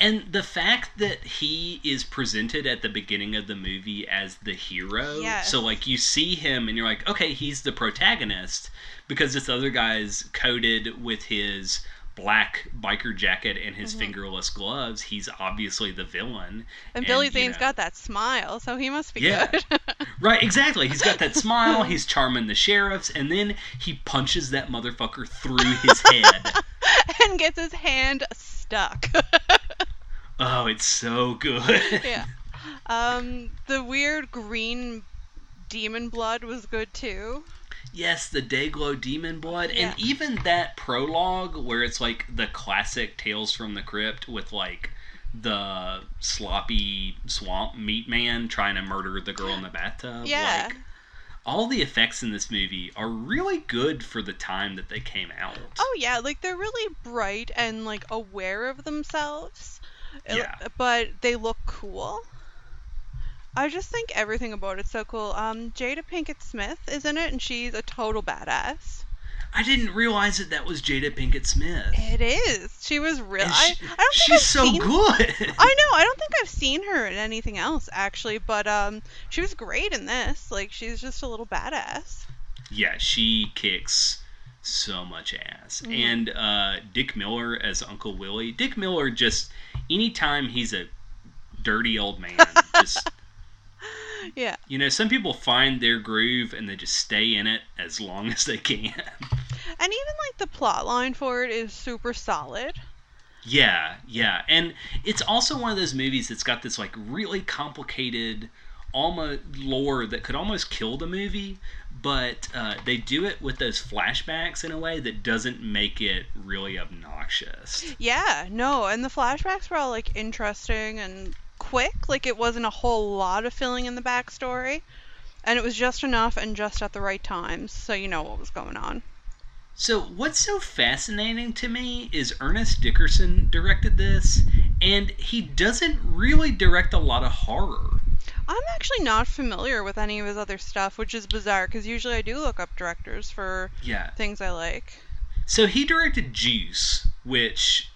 And the fact that he is presented at the beginning of the movie as the hero, Yes. so like you see him and you're like, okay, he's the protagonist because this other guy's coded with his black biker jacket and his fingerless gloves. He's obviously the villain. and Billy you Zane's know- got that smile, so he must be Yeah. good. Right, exactly. He's got that smile. He's charming the sheriffs, and then he punches that motherfucker through his head. and gets his hand stuck. oh, it's so good. yeah. Um, the weird green demon blood was good too. Yes, the Dayglow Demon Blood, Yeah. and even that prologue where it's like the classic Tales from the Crypt with like the sloppy swamp meat man trying to murder the girl in the bathtub. Yeah. Like, all the effects in this movie are really good for the time that they came out. Oh yeah, like they're really bright and like aware of themselves. Uh, yeah. But they look cool. I just think everything about it's so cool. Um, Jada Pinkett Smith is in it, and she's a total badass. I didn't realize that that was Jada Pinkett Smith. It is. She was real. I, I don't think she's I've so seen, good. I know. I don't think I've seen her in anything else actually, but um, she was great in this. Like she's just a little badass. yeah, she kicks so much ass. Mhm. And uh, Dick Miller as Uncle Willie. Dick Miller just anytime he's a dirty old man, just Yeah. you know, some people find their groove and they just stay in it as long as they can. And even like the plot line for it is super solid. Yeah, yeah. And it's also one of those movies that's got this like really complicated almost lore that could almost kill the movie, but uh, they do it with those flashbacks in a way that doesn't make it really obnoxious. Yeah, no, and the flashbacks were all like interesting and quick. Like it wasn't a whole lot of filling in the backstory. And it was just enough and just at the right times, so you know what was going on. So, what's so fascinating to me is Ernest Dickerson directed this, and he doesn't really direct a lot of horror. I'm actually not familiar with any of his other stuff, which is bizarre because usually I do look up directors for Yeah. things I like. So he directed Juice, which,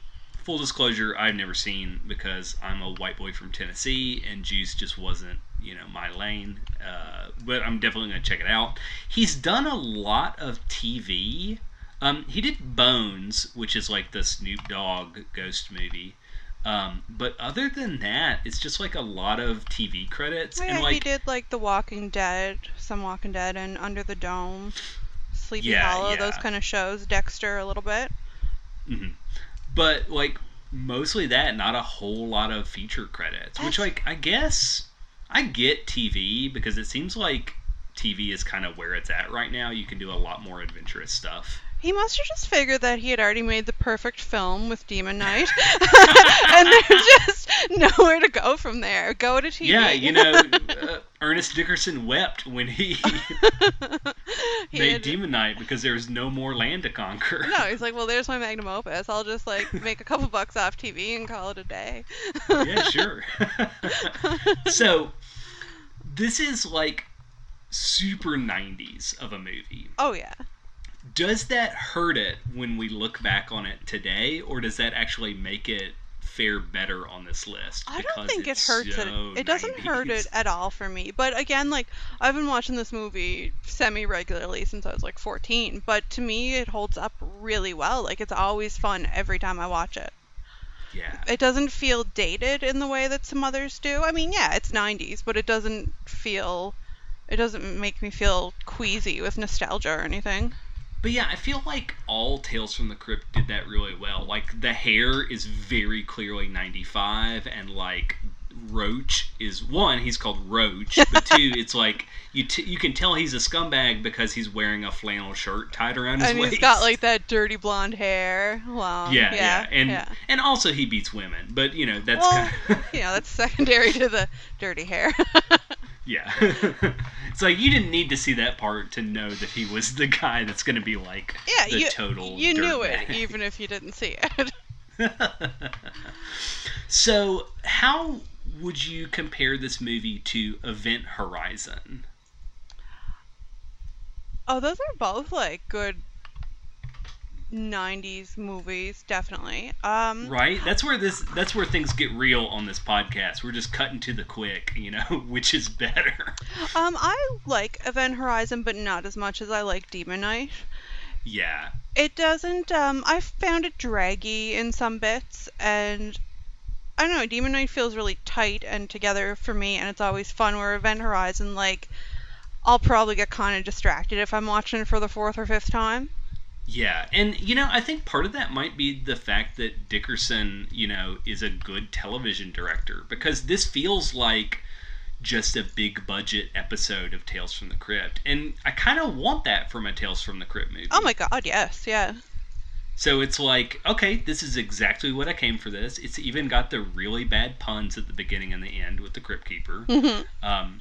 full disclosure, I've never seen because I'm a white boy from Tennessee, and Juice just wasn't, you know, my lane. Uh, but I'm definitely gonna check it out. He's done a lot of TV. Um, he did Bones, which is like the Snoop Dogg ghost movie. Um, but other than that, it's just like a lot of TV credits Oh, yeah, and he did like The Walking Dead, some Walking Dead, and Under the Dome, Sleepy Yeah, Hollow, those kind of shows. Dexter a little bit. Mhm. But like mostly that, not a whole lot of feature credits. Which like I guess I get TV because it seems like TV is kind of where it's at right now. You can do a lot more adventurous stuff. He must have just figured that he had already made the perfect film with Demon Knight, and there's just nowhere to go from there. Go to TV. Yeah, you know, uh, Ernest Dickerson wept when he He made had- Demon Knight because there was no more land to conquer. No, he's like, well, there's my magnum opus. I'll just like make a couple bucks off TV and call it a day. yeah, sure. so this is like super 90s of a movie. Oh yeah. Does that hurt it when we look back on it today, or does that actually make it fare better on this list? I don't think it hurts so it. It doesn't hurt it at all for me. But again, like I've been watching this movie semi regularly since I was like 14. But to me, it holds up really well. Like it's always fun every time I watch it. Yeah. It doesn't feel dated in the way that some others do. I mean, yeah, it's 90s, but it doesn't feel. It doesn't make me feel queasy with nostalgia or anything. But yeah, I feel like all Tales from the Crypt did that really well. Like the hair is very clearly 95 and like Roach is one, he's called Roach, but two, it's like you t- you can tell he's a scumbag because he's wearing a flannel shirt tied around his and waist. he's got like that dirty blonde hair. Long. yeah, yeah, and yeah. and also he beats women, but you know that's Well, kind of yeah, that's secondary to the dirty hair. yeah. it's like you didn't need to see that part to know that he was the guy that's going to be like yeah, the you total. you knew it even if you didn't see it. so, how would you compare this movie to Event Horizon? Oh, those are both like good 90s movies, definitely. Um Right? That's where this that's where things get real on this podcast. We're just cutting to the quick, you know, which is better. um I like Event Horizon but not as much as I like Demon Knight. Yeah. It doesn't um I found it draggy in some bits and I don't know, Demon Knight feels really tight and together for me and it's always fun where Event Horizon like I'll probably get kind of distracted if I'm watching it for the fourth or fifth time. Yeah, and you know, I think part of that might be the fact that Dickerson, you know, is a good television director because this feels like just a big budget episode of Tales from the Crypt, and I kind of want that from a Tales from the Crypt movie. Oh my god, yes, yeah. So it's like, okay, this is exactly what I came for this. It's even got the really bad puns at the beginning and the end with the Crypt Keeper. Mhm. Um,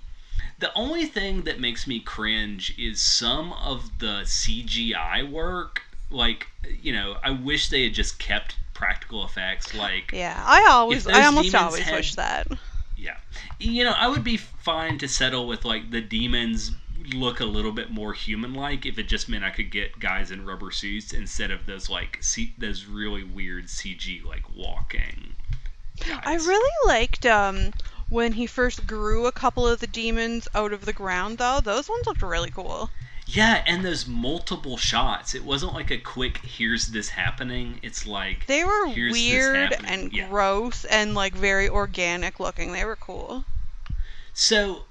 the only thing that makes me cringe is some of the CGI work. Like, you know, I wish they had just kept practical effects. Like, Yeah, I always, I almost always had- wish that. yeah. You know, I would be fine to settle with, like, the demons look a little bit more human like if it just meant I could get guys in rubber suits instead of those, like, C- those really weird CG, like, walking. I really liked um when he first grew a couple of the demons out of the ground, though. Those ones looked really cool. Yeah, and those multiple shots. It wasn't like a quick "here's this happening." It's like They were Here's weird and yeah. gross and like very organic looking. They were cool. so.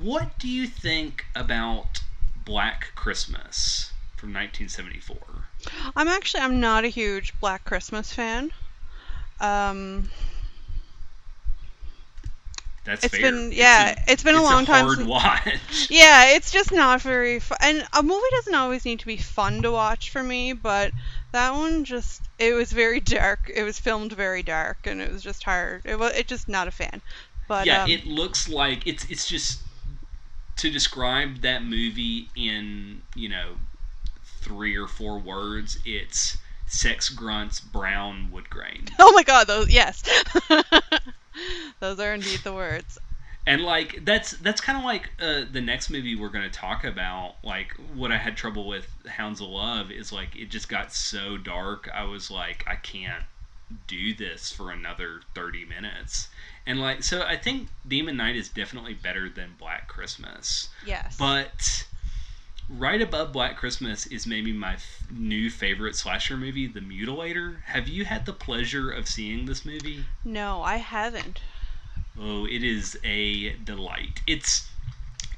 What do you think about Black Christmas from 1974? I'm actually I'm not a huge Black Christmas fan. Um, That's It's fair. been- yeah, a- it's been a it's long time hard since- watch. yeah, it's just not very fun. And a movie doesn't always need to be fun to watch for me, but that one just it was very dark. It was filmed very dark, and it was just hard. It was it just not a fan. But yeah, um, it looks like it's it's just to describe that movie in you know three or four words. It's sex grunts, brown wood grain. Oh my god, those yes. those are indeed the words. and like that's that's kind of like uh, the next movie we're going to talk about like what i had trouble with hounds of love is like it just got so dark i was like i can't do this for another 30 minutes and like so i think demon knight is definitely better than black christmas Yes. but right above black christmas is maybe my f- new favorite slasher movie the mutilator have you had the pleasure of seeing this movie no, I haven't. Oh, it is a delight. It's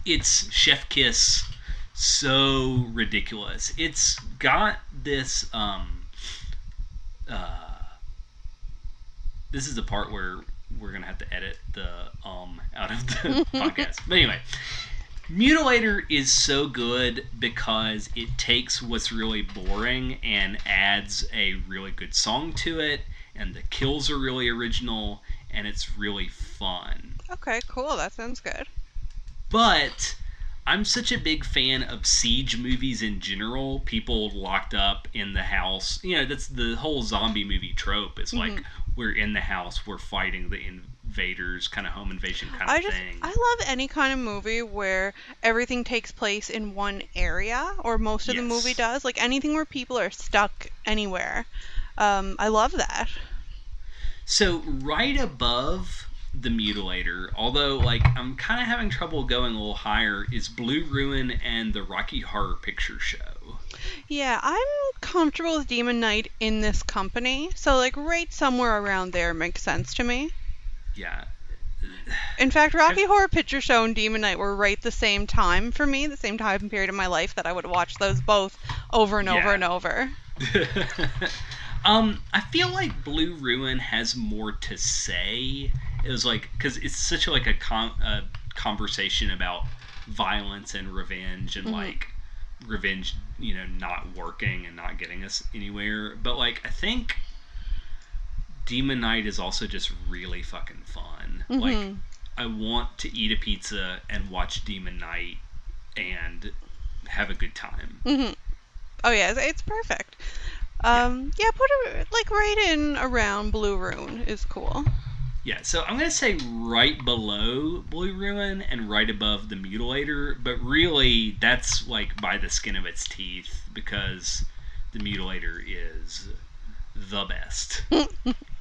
it's chef kiss so ridiculous. It's got this um uh this is the part where we're gonna have to edit the um out of the podcast. But anyway, Mutilator is so good because it takes what's really boring and adds a really good song to it, and the kills are really original, and it's really fun. Okay, cool. That sounds good. But I'm such a big fan of siege movies in general. People locked up in the house. You know, that's the whole zombie movie trope. It's like mm-hmm. we're in the house, we're fighting the invaders, kind of home invasion kind of I just thing. I love any kind of movie where everything takes place in one area, or most of the movie does. Like anything where people are stuck anywhere. Um, I love that. So right above the mutilator, although like I'm kind of having trouble going a little higher, is Blue Ruin and the Rocky Horror Picture Show. Yeah, I'm comfortable with Demon Knight in this company, so like right somewhere around there makes sense to me. Yeah, In fact, Rocky Horror Picture Show and Demon Knight were right the same time for me, the same time period in my life that I would watch those both over and over and over. um, I feel like Blue Ruin has more to say. It was like because it's such a, like a, con- a conversation about violence and revenge and Mhm. like revenge, you know, not working and not getting us anywhere. But like I think Demon Knight is also just really fucking fun. Like Mhm. I want to eat a pizza and watch Demon Knight and have a good time. hmm Oh yeah, it's, perfect. Um, yeah, put it like right in around Blue Ruin is cool. Yeah, so I'm gonna say right below Blue Ruin and right above the Mutilator, but really that's like by the skin of its teeth because the Mutilator is the best.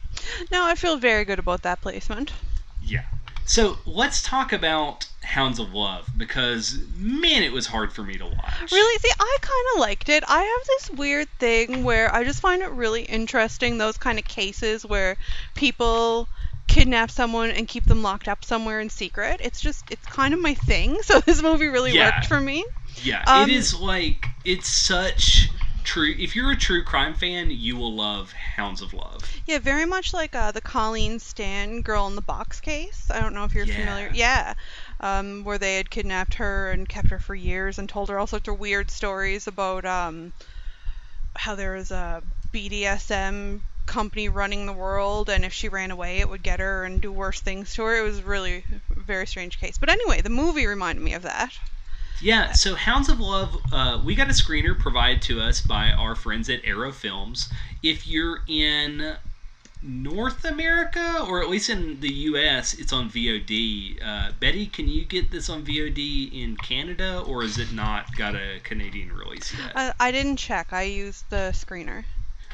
No, I feel very good about that placement. Yeah. So let's talk about Hounds of Love because man, it was hard for me to watch. Really? See, I kind of liked it. I have this weird thing where I just find it really interesting, those kind of cases where people kidnap someone and keep them locked up somewhere in secret. It's just, it's kind of my thing. So this movie really Yeah. worked for me. Yeah, Um, it is like it's such true. If you're a true crime fan, you will love Hounds of Love. Yeah, very much like uh, the Colleen Stan girl in the box case. I don't know if you're Yeah. familiar. Yeah. Um, where they had kidnapped her and kept her for years and told her all sorts of weird stories about um, how there was a BDSM company running the world and if she ran away it would get her and do worse things to her. It was really a very strange case. But anyway, the movie reminded me of that. Yeah, so Hounds of Love, uh, we got a screener provided to us by our friends at Arrow Films. If you're in North America, or at least in the U.S., it's on VOD. Uh, Betty, can you get this on VOD in Canada, or is it not got a Canadian release yet? I, I didn't check. I used the screener.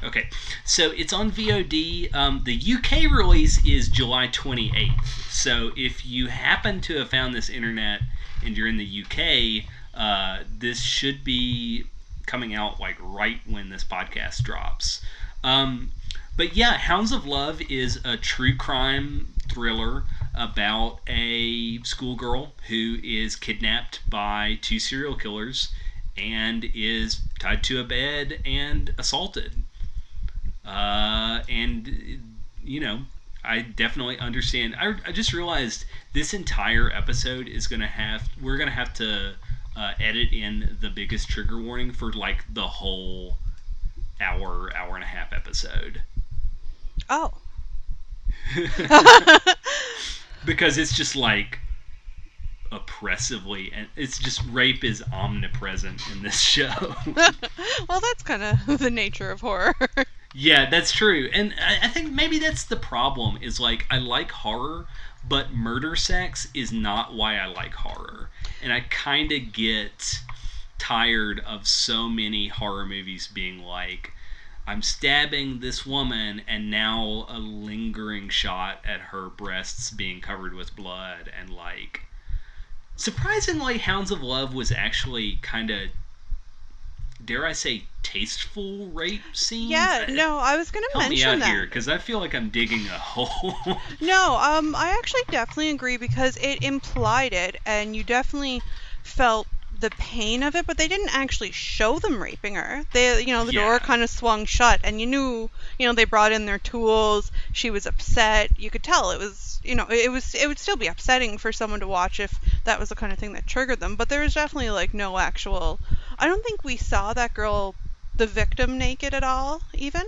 Okay, so it's on VOD. Um, the UK release is July 28th. So if you happen to have found this internet and you're in the UK, uh, this should be coming out like right when this podcast drops. Um, but yeah, Hounds of Love is a true crime thriller about a schoolgirl who is kidnapped by two serial killers and is tied to a bed and assaulted. Uh, and you know, I definitely understand. I, I just realized this entire episode is gonna have we're gonna have to uh, edit in the biggest trigger warning for like the whole hour hour and a half episode Oh. because it's just like oppressively and it's just rape is omnipresent in this show. well, that's kind of the nature of horror. Yeah, that's true. And I, I think maybe that's the problem is like I like horror, but murder sex is not why I like horror. And I kind of get tired of so many horror movies being like I'm stabbing this woman and now a lingering shot at her breasts being covered with blood and like surprisingly Hounds of Love was actually kind of dare I say tasteful rape scenes. yeah, I- no, I was gonna Help me mention out that. here because I feel like I'm digging a hole. No, um, I actually definitely agree because it implied it, and you definitely felt the pain of it, but they didn't actually show them raping her. They, you know, the Yeah. door kind of swung shut, and you knew, you know, they brought in their tools. She was upset. You could tell it was, you know, it was, it would still be upsetting for someone to watch if that was the kind of thing that triggered them. But there was definitely like no actual. I don't think we saw that girl, the victim, naked at all, even.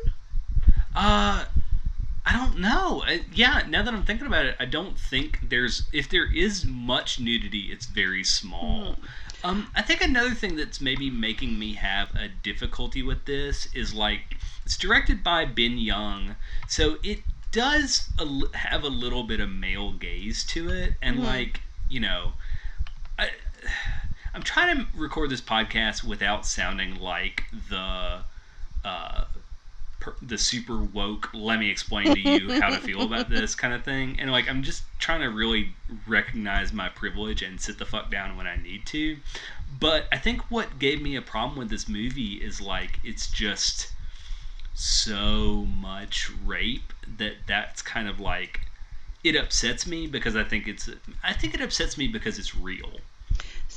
uh, I don't know. I, yeah, now that I'm thinking about it, I don't think there's. If there is much nudity, it's very small. Um, I think another thing that's maybe making me have a difficulty with this is like it's directed by Ben Young, so it does a, have a little bit of male gaze to it, and Mhm. like you know, I, I'm trying to record this podcast without sounding like the. Uh, per- the super woke let me explain to you how to feel about this kind of thing and like i'm just trying to really recognize my privilege and sit the fuck down when i need to but i think what gave me a problem with this movie is like it's just so much rape that that's kind of like it upsets me because i think it's i think it upsets me because it's real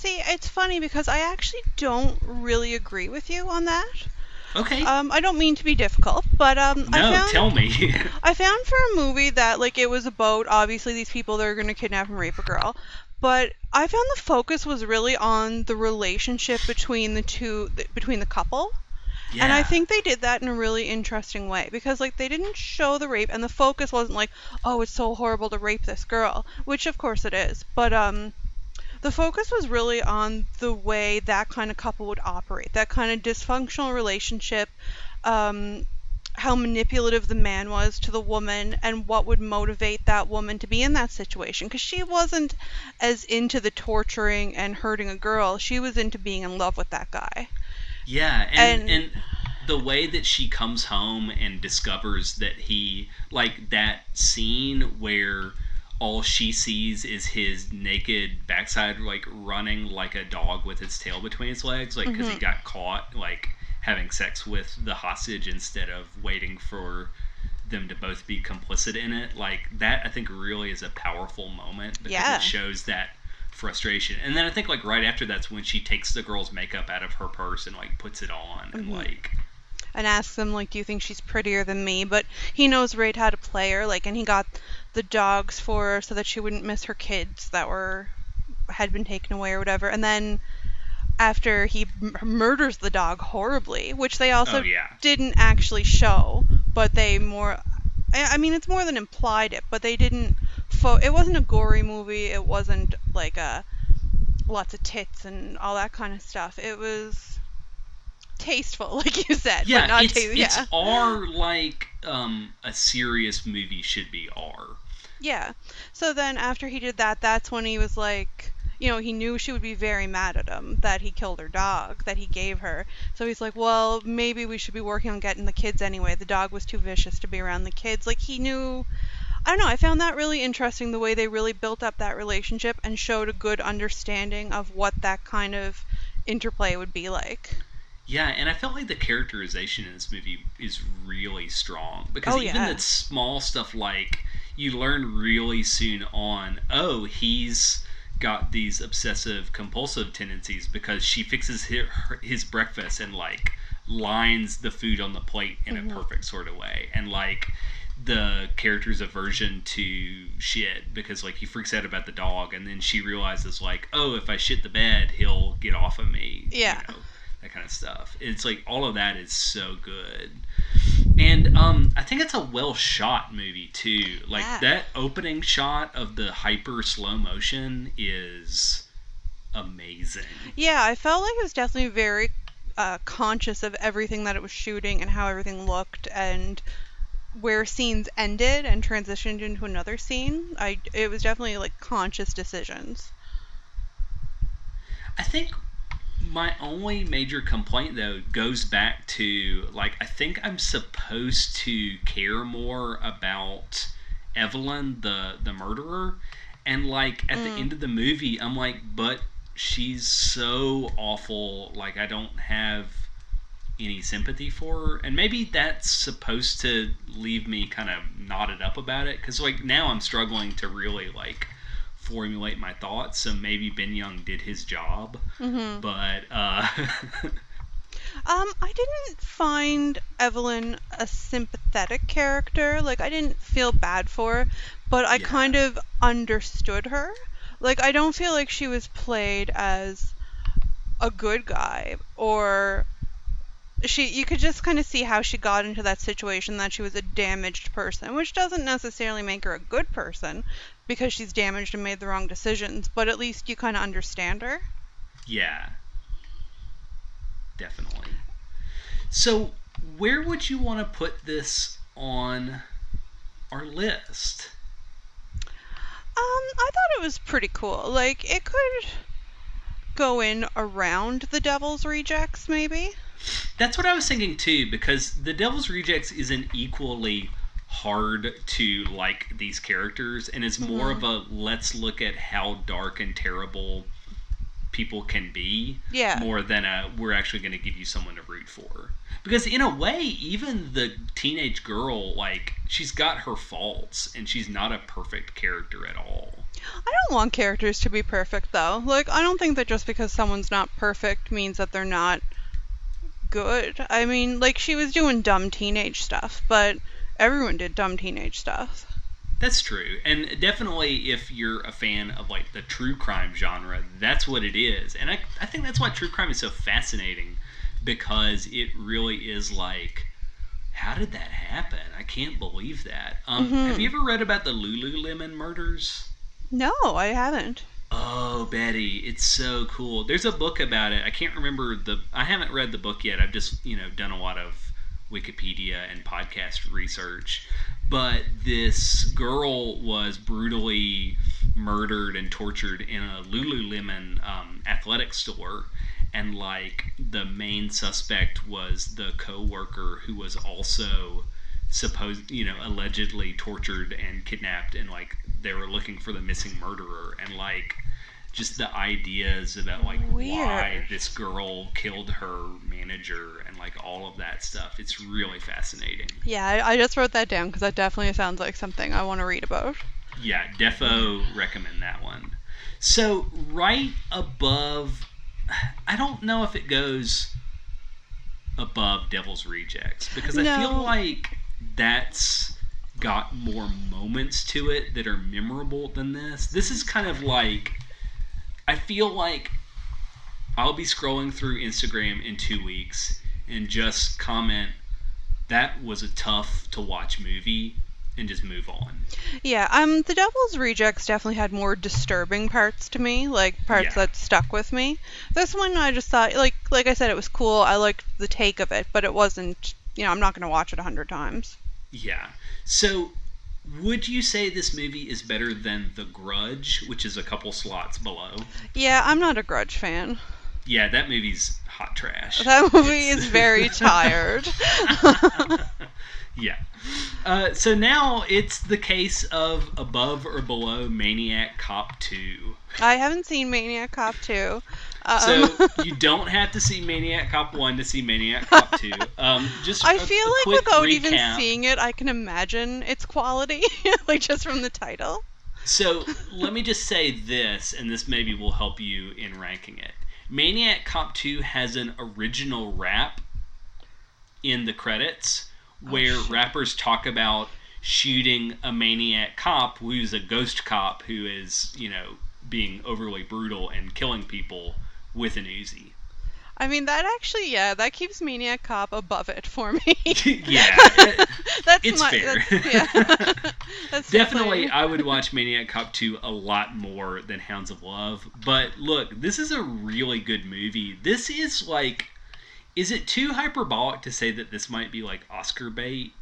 See, it's funny because I actually don't really agree with you on that. okay Um, I don't mean to be difficult, but um, I no found tell me I found for a movie that like it was about obviously these people that are going to kidnap and rape a girl, but I found the focus was really on the relationship between the two between the couple. And I think they did that in a really interesting way because like they didn't show the rape and the focus wasn't like, oh, it's so horrible to rape this girl, which of course it is, but um the focus was really on the way that kind of couple would operate, that kind of dysfunctional relationship, um, how manipulative the man was to the woman, and what would motivate that woman to be in that situation. Because she wasn't as into the torturing and hurting a girl, she was into being in love with that guy. Yeah, and, And- and the way that she comes home and discovers that he like that scene where all she sees is his naked backside like running like a dog with its tail between its legs like because he got caught like having sex with the hostage instead of waiting for them to both be complicit in it like that i think really is a powerful moment because Yeah. it shows that frustration and then i think like right after that's when she takes the girl's makeup out of her purse and like puts it on and Mhm. like and asks him like do you think she's prettier than me? But he knows right how to play her like and he got the dogs for her so that she wouldn't miss her kids that were had been taken away or whatever. And then after he m- murders the dog horribly which they also oh yeah. didn't actually show but they more I, I mean it's more than implied it but they didn't fo- it wasn't a gory movie it wasn't like a lots of tits and all that kind of stuff. It was tasteful like you said yeah not it's, it's yeah R like um a serious movie should be R Yeah. So then after he did that, that's when he was like, you know, he knew she would be very mad at him that he killed her dog that he gave her. So he's like, well, maybe we should be working on getting the kids anyway. The dog was too vicious to be around the kids. Like he knew I don't know, I found that really interesting the way they really built up that relationship and showed a good understanding of what that kind of interplay would be like. Yeah, and I felt like the characterization in this movie is really strong because Oh, even yeah. the small stuff like you learn really soon on, oh, he's got these obsessive compulsive tendencies because she fixes his, his breakfast and like lines the food on the plate in Mhm. a perfect sort of way and like the character's aversion to shit because like he freaks out about the dog and then she realizes like oh if i shit the bed he'll get off of me you Yeah. know, that kind of stuff it's like all of that is so good and um i think it's a well shot movie too like Yeah. that opening shot of the hyper slow motion is amazing Yeah, I felt like it was definitely very uh, conscious of everything that it was shooting and how everything looked and where scenes ended and transitioned into another scene. I it was definitely like conscious decisions. I think my only major complaint though goes back to like I think I'm supposed to care more about Evelyn the the murderer. And like at the Mm. end of the movie I'm like but she's so awful. Like I don't have any sympathy for her. And maybe that's supposed to leave me kind of knotted up about it cuz like now I'm struggling to really like formulate my thoughts so maybe Ben Young did his job hmm but uh Um, I didn't find Evelyn a sympathetic character. Like I didn't feel bad for her, but I Yeah. kind of understood her. Like I don't feel like she was played as a good guy or she you could just kind of see how she got into that situation that she was a damaged person, which doesn't necessarily make her a good person because she's damaged and made the wrong decisions, but at least you kind of understand her. Yeah. Definitely. So, where would you want to put this on our list? Um, I thought it was pretty cool. Like it could go in around the Devil's Rejects, maybe. That's what I was thinking too, because the Devil's Rejects isn't equally hard to like these characters, and it's more of mm-hmm. a let's look at how dark and terrible people can be, Yeah. more than a we're actually going to give you someone to root for. Because in a way, even the teenage girl, like she's got her faults, and she's not a perfect character at all. I don't want characters to be perfect though. Like I don't think that just because someone's not perfect means that they're not good. I mean, like she was doing dumb teenage stuff, but everyone did dumb teenage stuff. That's true. And definitely if you're a fan of like the true crime genre, that's what it is. And I, I think that's why true crime is so fascinating because it really is like how did that happen? I can't believe that. Um, Mhm. Have you ever read about the Lululemon murders? No, I haven't. Oh, Betty, it's so cool. There's a book about it. I can't remember the. I haven't read the book yet. I've just you know done a lot of Wikipedia and podcast research. But this girl was brutally murdered and tortured in a Lululemon um, athletic store, and like the main suspect was the co-worker who was also supposed you know allegedly tortured and kidnapped and like they were looking for the missing murderer and like just the ideas about like why this girl killed her manager like all of that stuff. It's really fascinating. Yeah, I, I just wrote that down because that definitely sounds like something I want to read about. yeah defo recommend that one. So right above i don't know if it goes above devil's rejects because i feel like that's got more moments to it that are memorable than this. This is kind of like i feel like i'll be scrolling through instagram in two weeks and just comment that was a tough to watch movie and just move on Yeah, um, The Devil's Rejects definitely had more disturbing parts to me, like parts Yeah. that stuck with me. This one, I just thought, like, like I said, it was cool. I liked the take of it, but it wasn't. You know, I'm not gonna watch it a hundred times. Yeah. So, would you say this movie is better than The Grudge, which is a couple slots below? Yeah, I'm not a Grudge fan. Yeah, that movie's hot trash. That movie is very tired. yeah. Uh, so now it's the case of Above or Below Maniac Cop 2. I haven't seen Maniac Cop 2. Um, So you don't have to see Maniac Cop 1 to see Maniac Cop 2. Um, just I a- feel like without even seeing it, I can imagine its quality, like just from the title. So let me just say this, and this maybe will help you in ranking it. Maniac Cop 2 has an original rap in the credits oh, where shit. rappers talk about shooting a maniac cop who's a ghost cop who is, you know, being overly brutal and killing people with an Uzi. I mean, that actually, yeah, that keeps Maniac Cop above it for me. yeah, it- that's it's my, fair. That's, yeah, that's Definitely, I would watch Maniac Cop 2 a lot more than Hounds of Love. But look, this is a really good movie. This is like. Is it too hyperbolic to say that this might be like Oscar bait?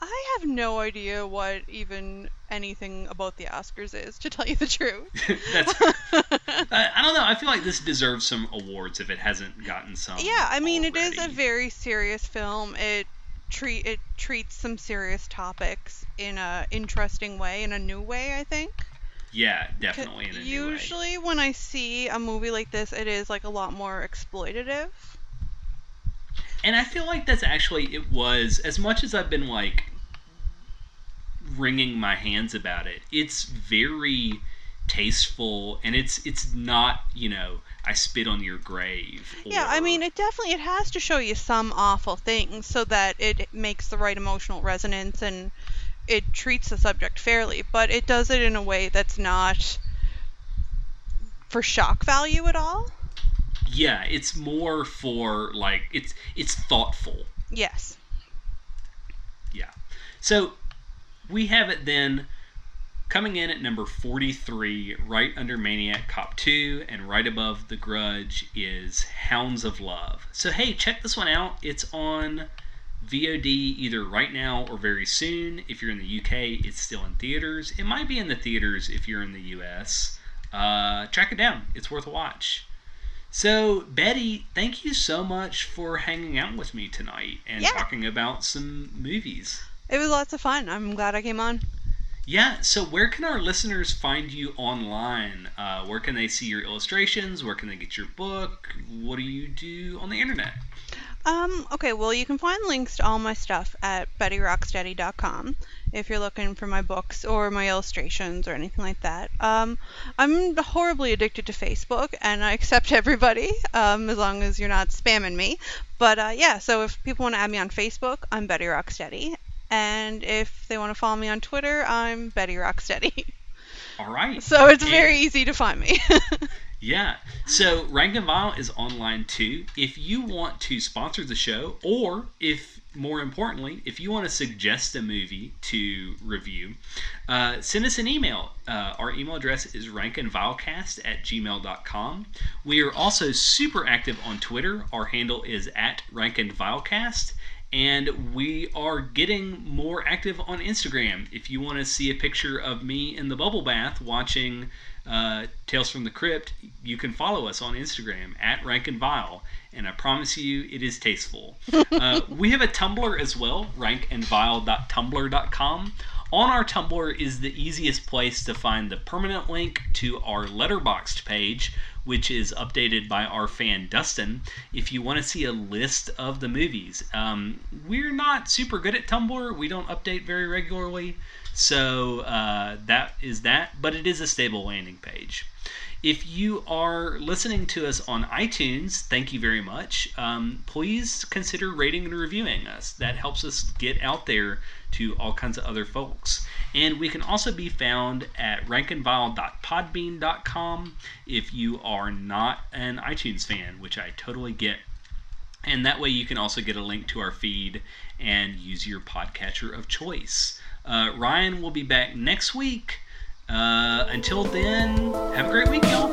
I have no idea what even anything about the Oscars is, to tell you the truth. That's. I, I don't know. I feel like this deserves some awards if it hasn't gotten some. yeah, I mean, it is a very serious film. It treat it treats some serious topics in a interesting way, in a new way. I think. Yeah, definitely in a new way. Usually, when I see a movie like this, it is like a lot more exploitative. And I feel like that's actually it was as much as I've been like wringing my hands about it. It's very tasteful and it's it's not, you know, I spit on your grave. Yeah, I mean, it definitely it has to show you some awful things so that it makes the right emotional resonance and it treats the subject fairly, but it does it in a way that's not for shock value at all. Yeah, it's more for like it's it's thoughtful. Yes. Yeah. So we have it then Coming in at number 43, right under Maniac Cop 2, and right above The Grudge is Hounds of Love. So, hey, check this one out. It's on VOD either right now or very soon. If you're in the UK, it's still in theaters. It might be in the theaters if you're in the US. Uh, track it down, it's worth a watch. So, Betty, thank you so much for hanging out with me tonight and Yeah. talking about some movies. It was lots of fun. I'm glad I came on. Yeah, so where can our listeners find you online? Uh, where can they see your illustrations? Where can they get your book? What do you do on the internet? Um, okay, well, you can find links to all my stuff at bettyrocksteady.com if you're looking for my books or my illustrations or anything like that. Um, I'm horribly addicted to Facebook and I accept everybody um, as long as you're not spamming me. But uh, yeah, so if people want to add me on Facebook, I'm Betty Rocksteady. And if they want to follow me on Twitter, I'm Betty Rocksteady. All right. so it's very easy to find me. Yeah. So Rank and Vile is online too. If you want to sponsor the show, or if more importantly, if you want to suggest a movie to review, uh, send us an email. Uh, our email address is rankandvilecast at gmail.com. We are also super active on Twitter. Our handle is at rankandvilecast. And we are getting more active on Instagram. If you want to see a picture of me in the bubble bath watching uh, Tales from the Crypt, you can follow us on Instagram at Rank and Vile, and I promise you it is tasteful. uh, we have a Tumblr as well, rankandvile.tumblr.com. On our Tumblr is the easiest place to find the permanent link to our Letterboxd page, which is updated by our fan Dustin. If you want to see a list of the movies, um, we're not super good at Tumblr. We don't update very regularly, so uh, that is that. But it is a stable landing page. If you are listening to us on iTunes, thank you very much. Um, please consider rating and reviewing us. That helps us get out there to all kinds of other folks. And we can also be found at rankandvile.podbean.com if you are not an iTunes fan, which I totally get. And that way you can also get a link to our feed and use your podcatcher of choice. Uh, Ryan will be back next week. Uh, until then, have a great week, y'all.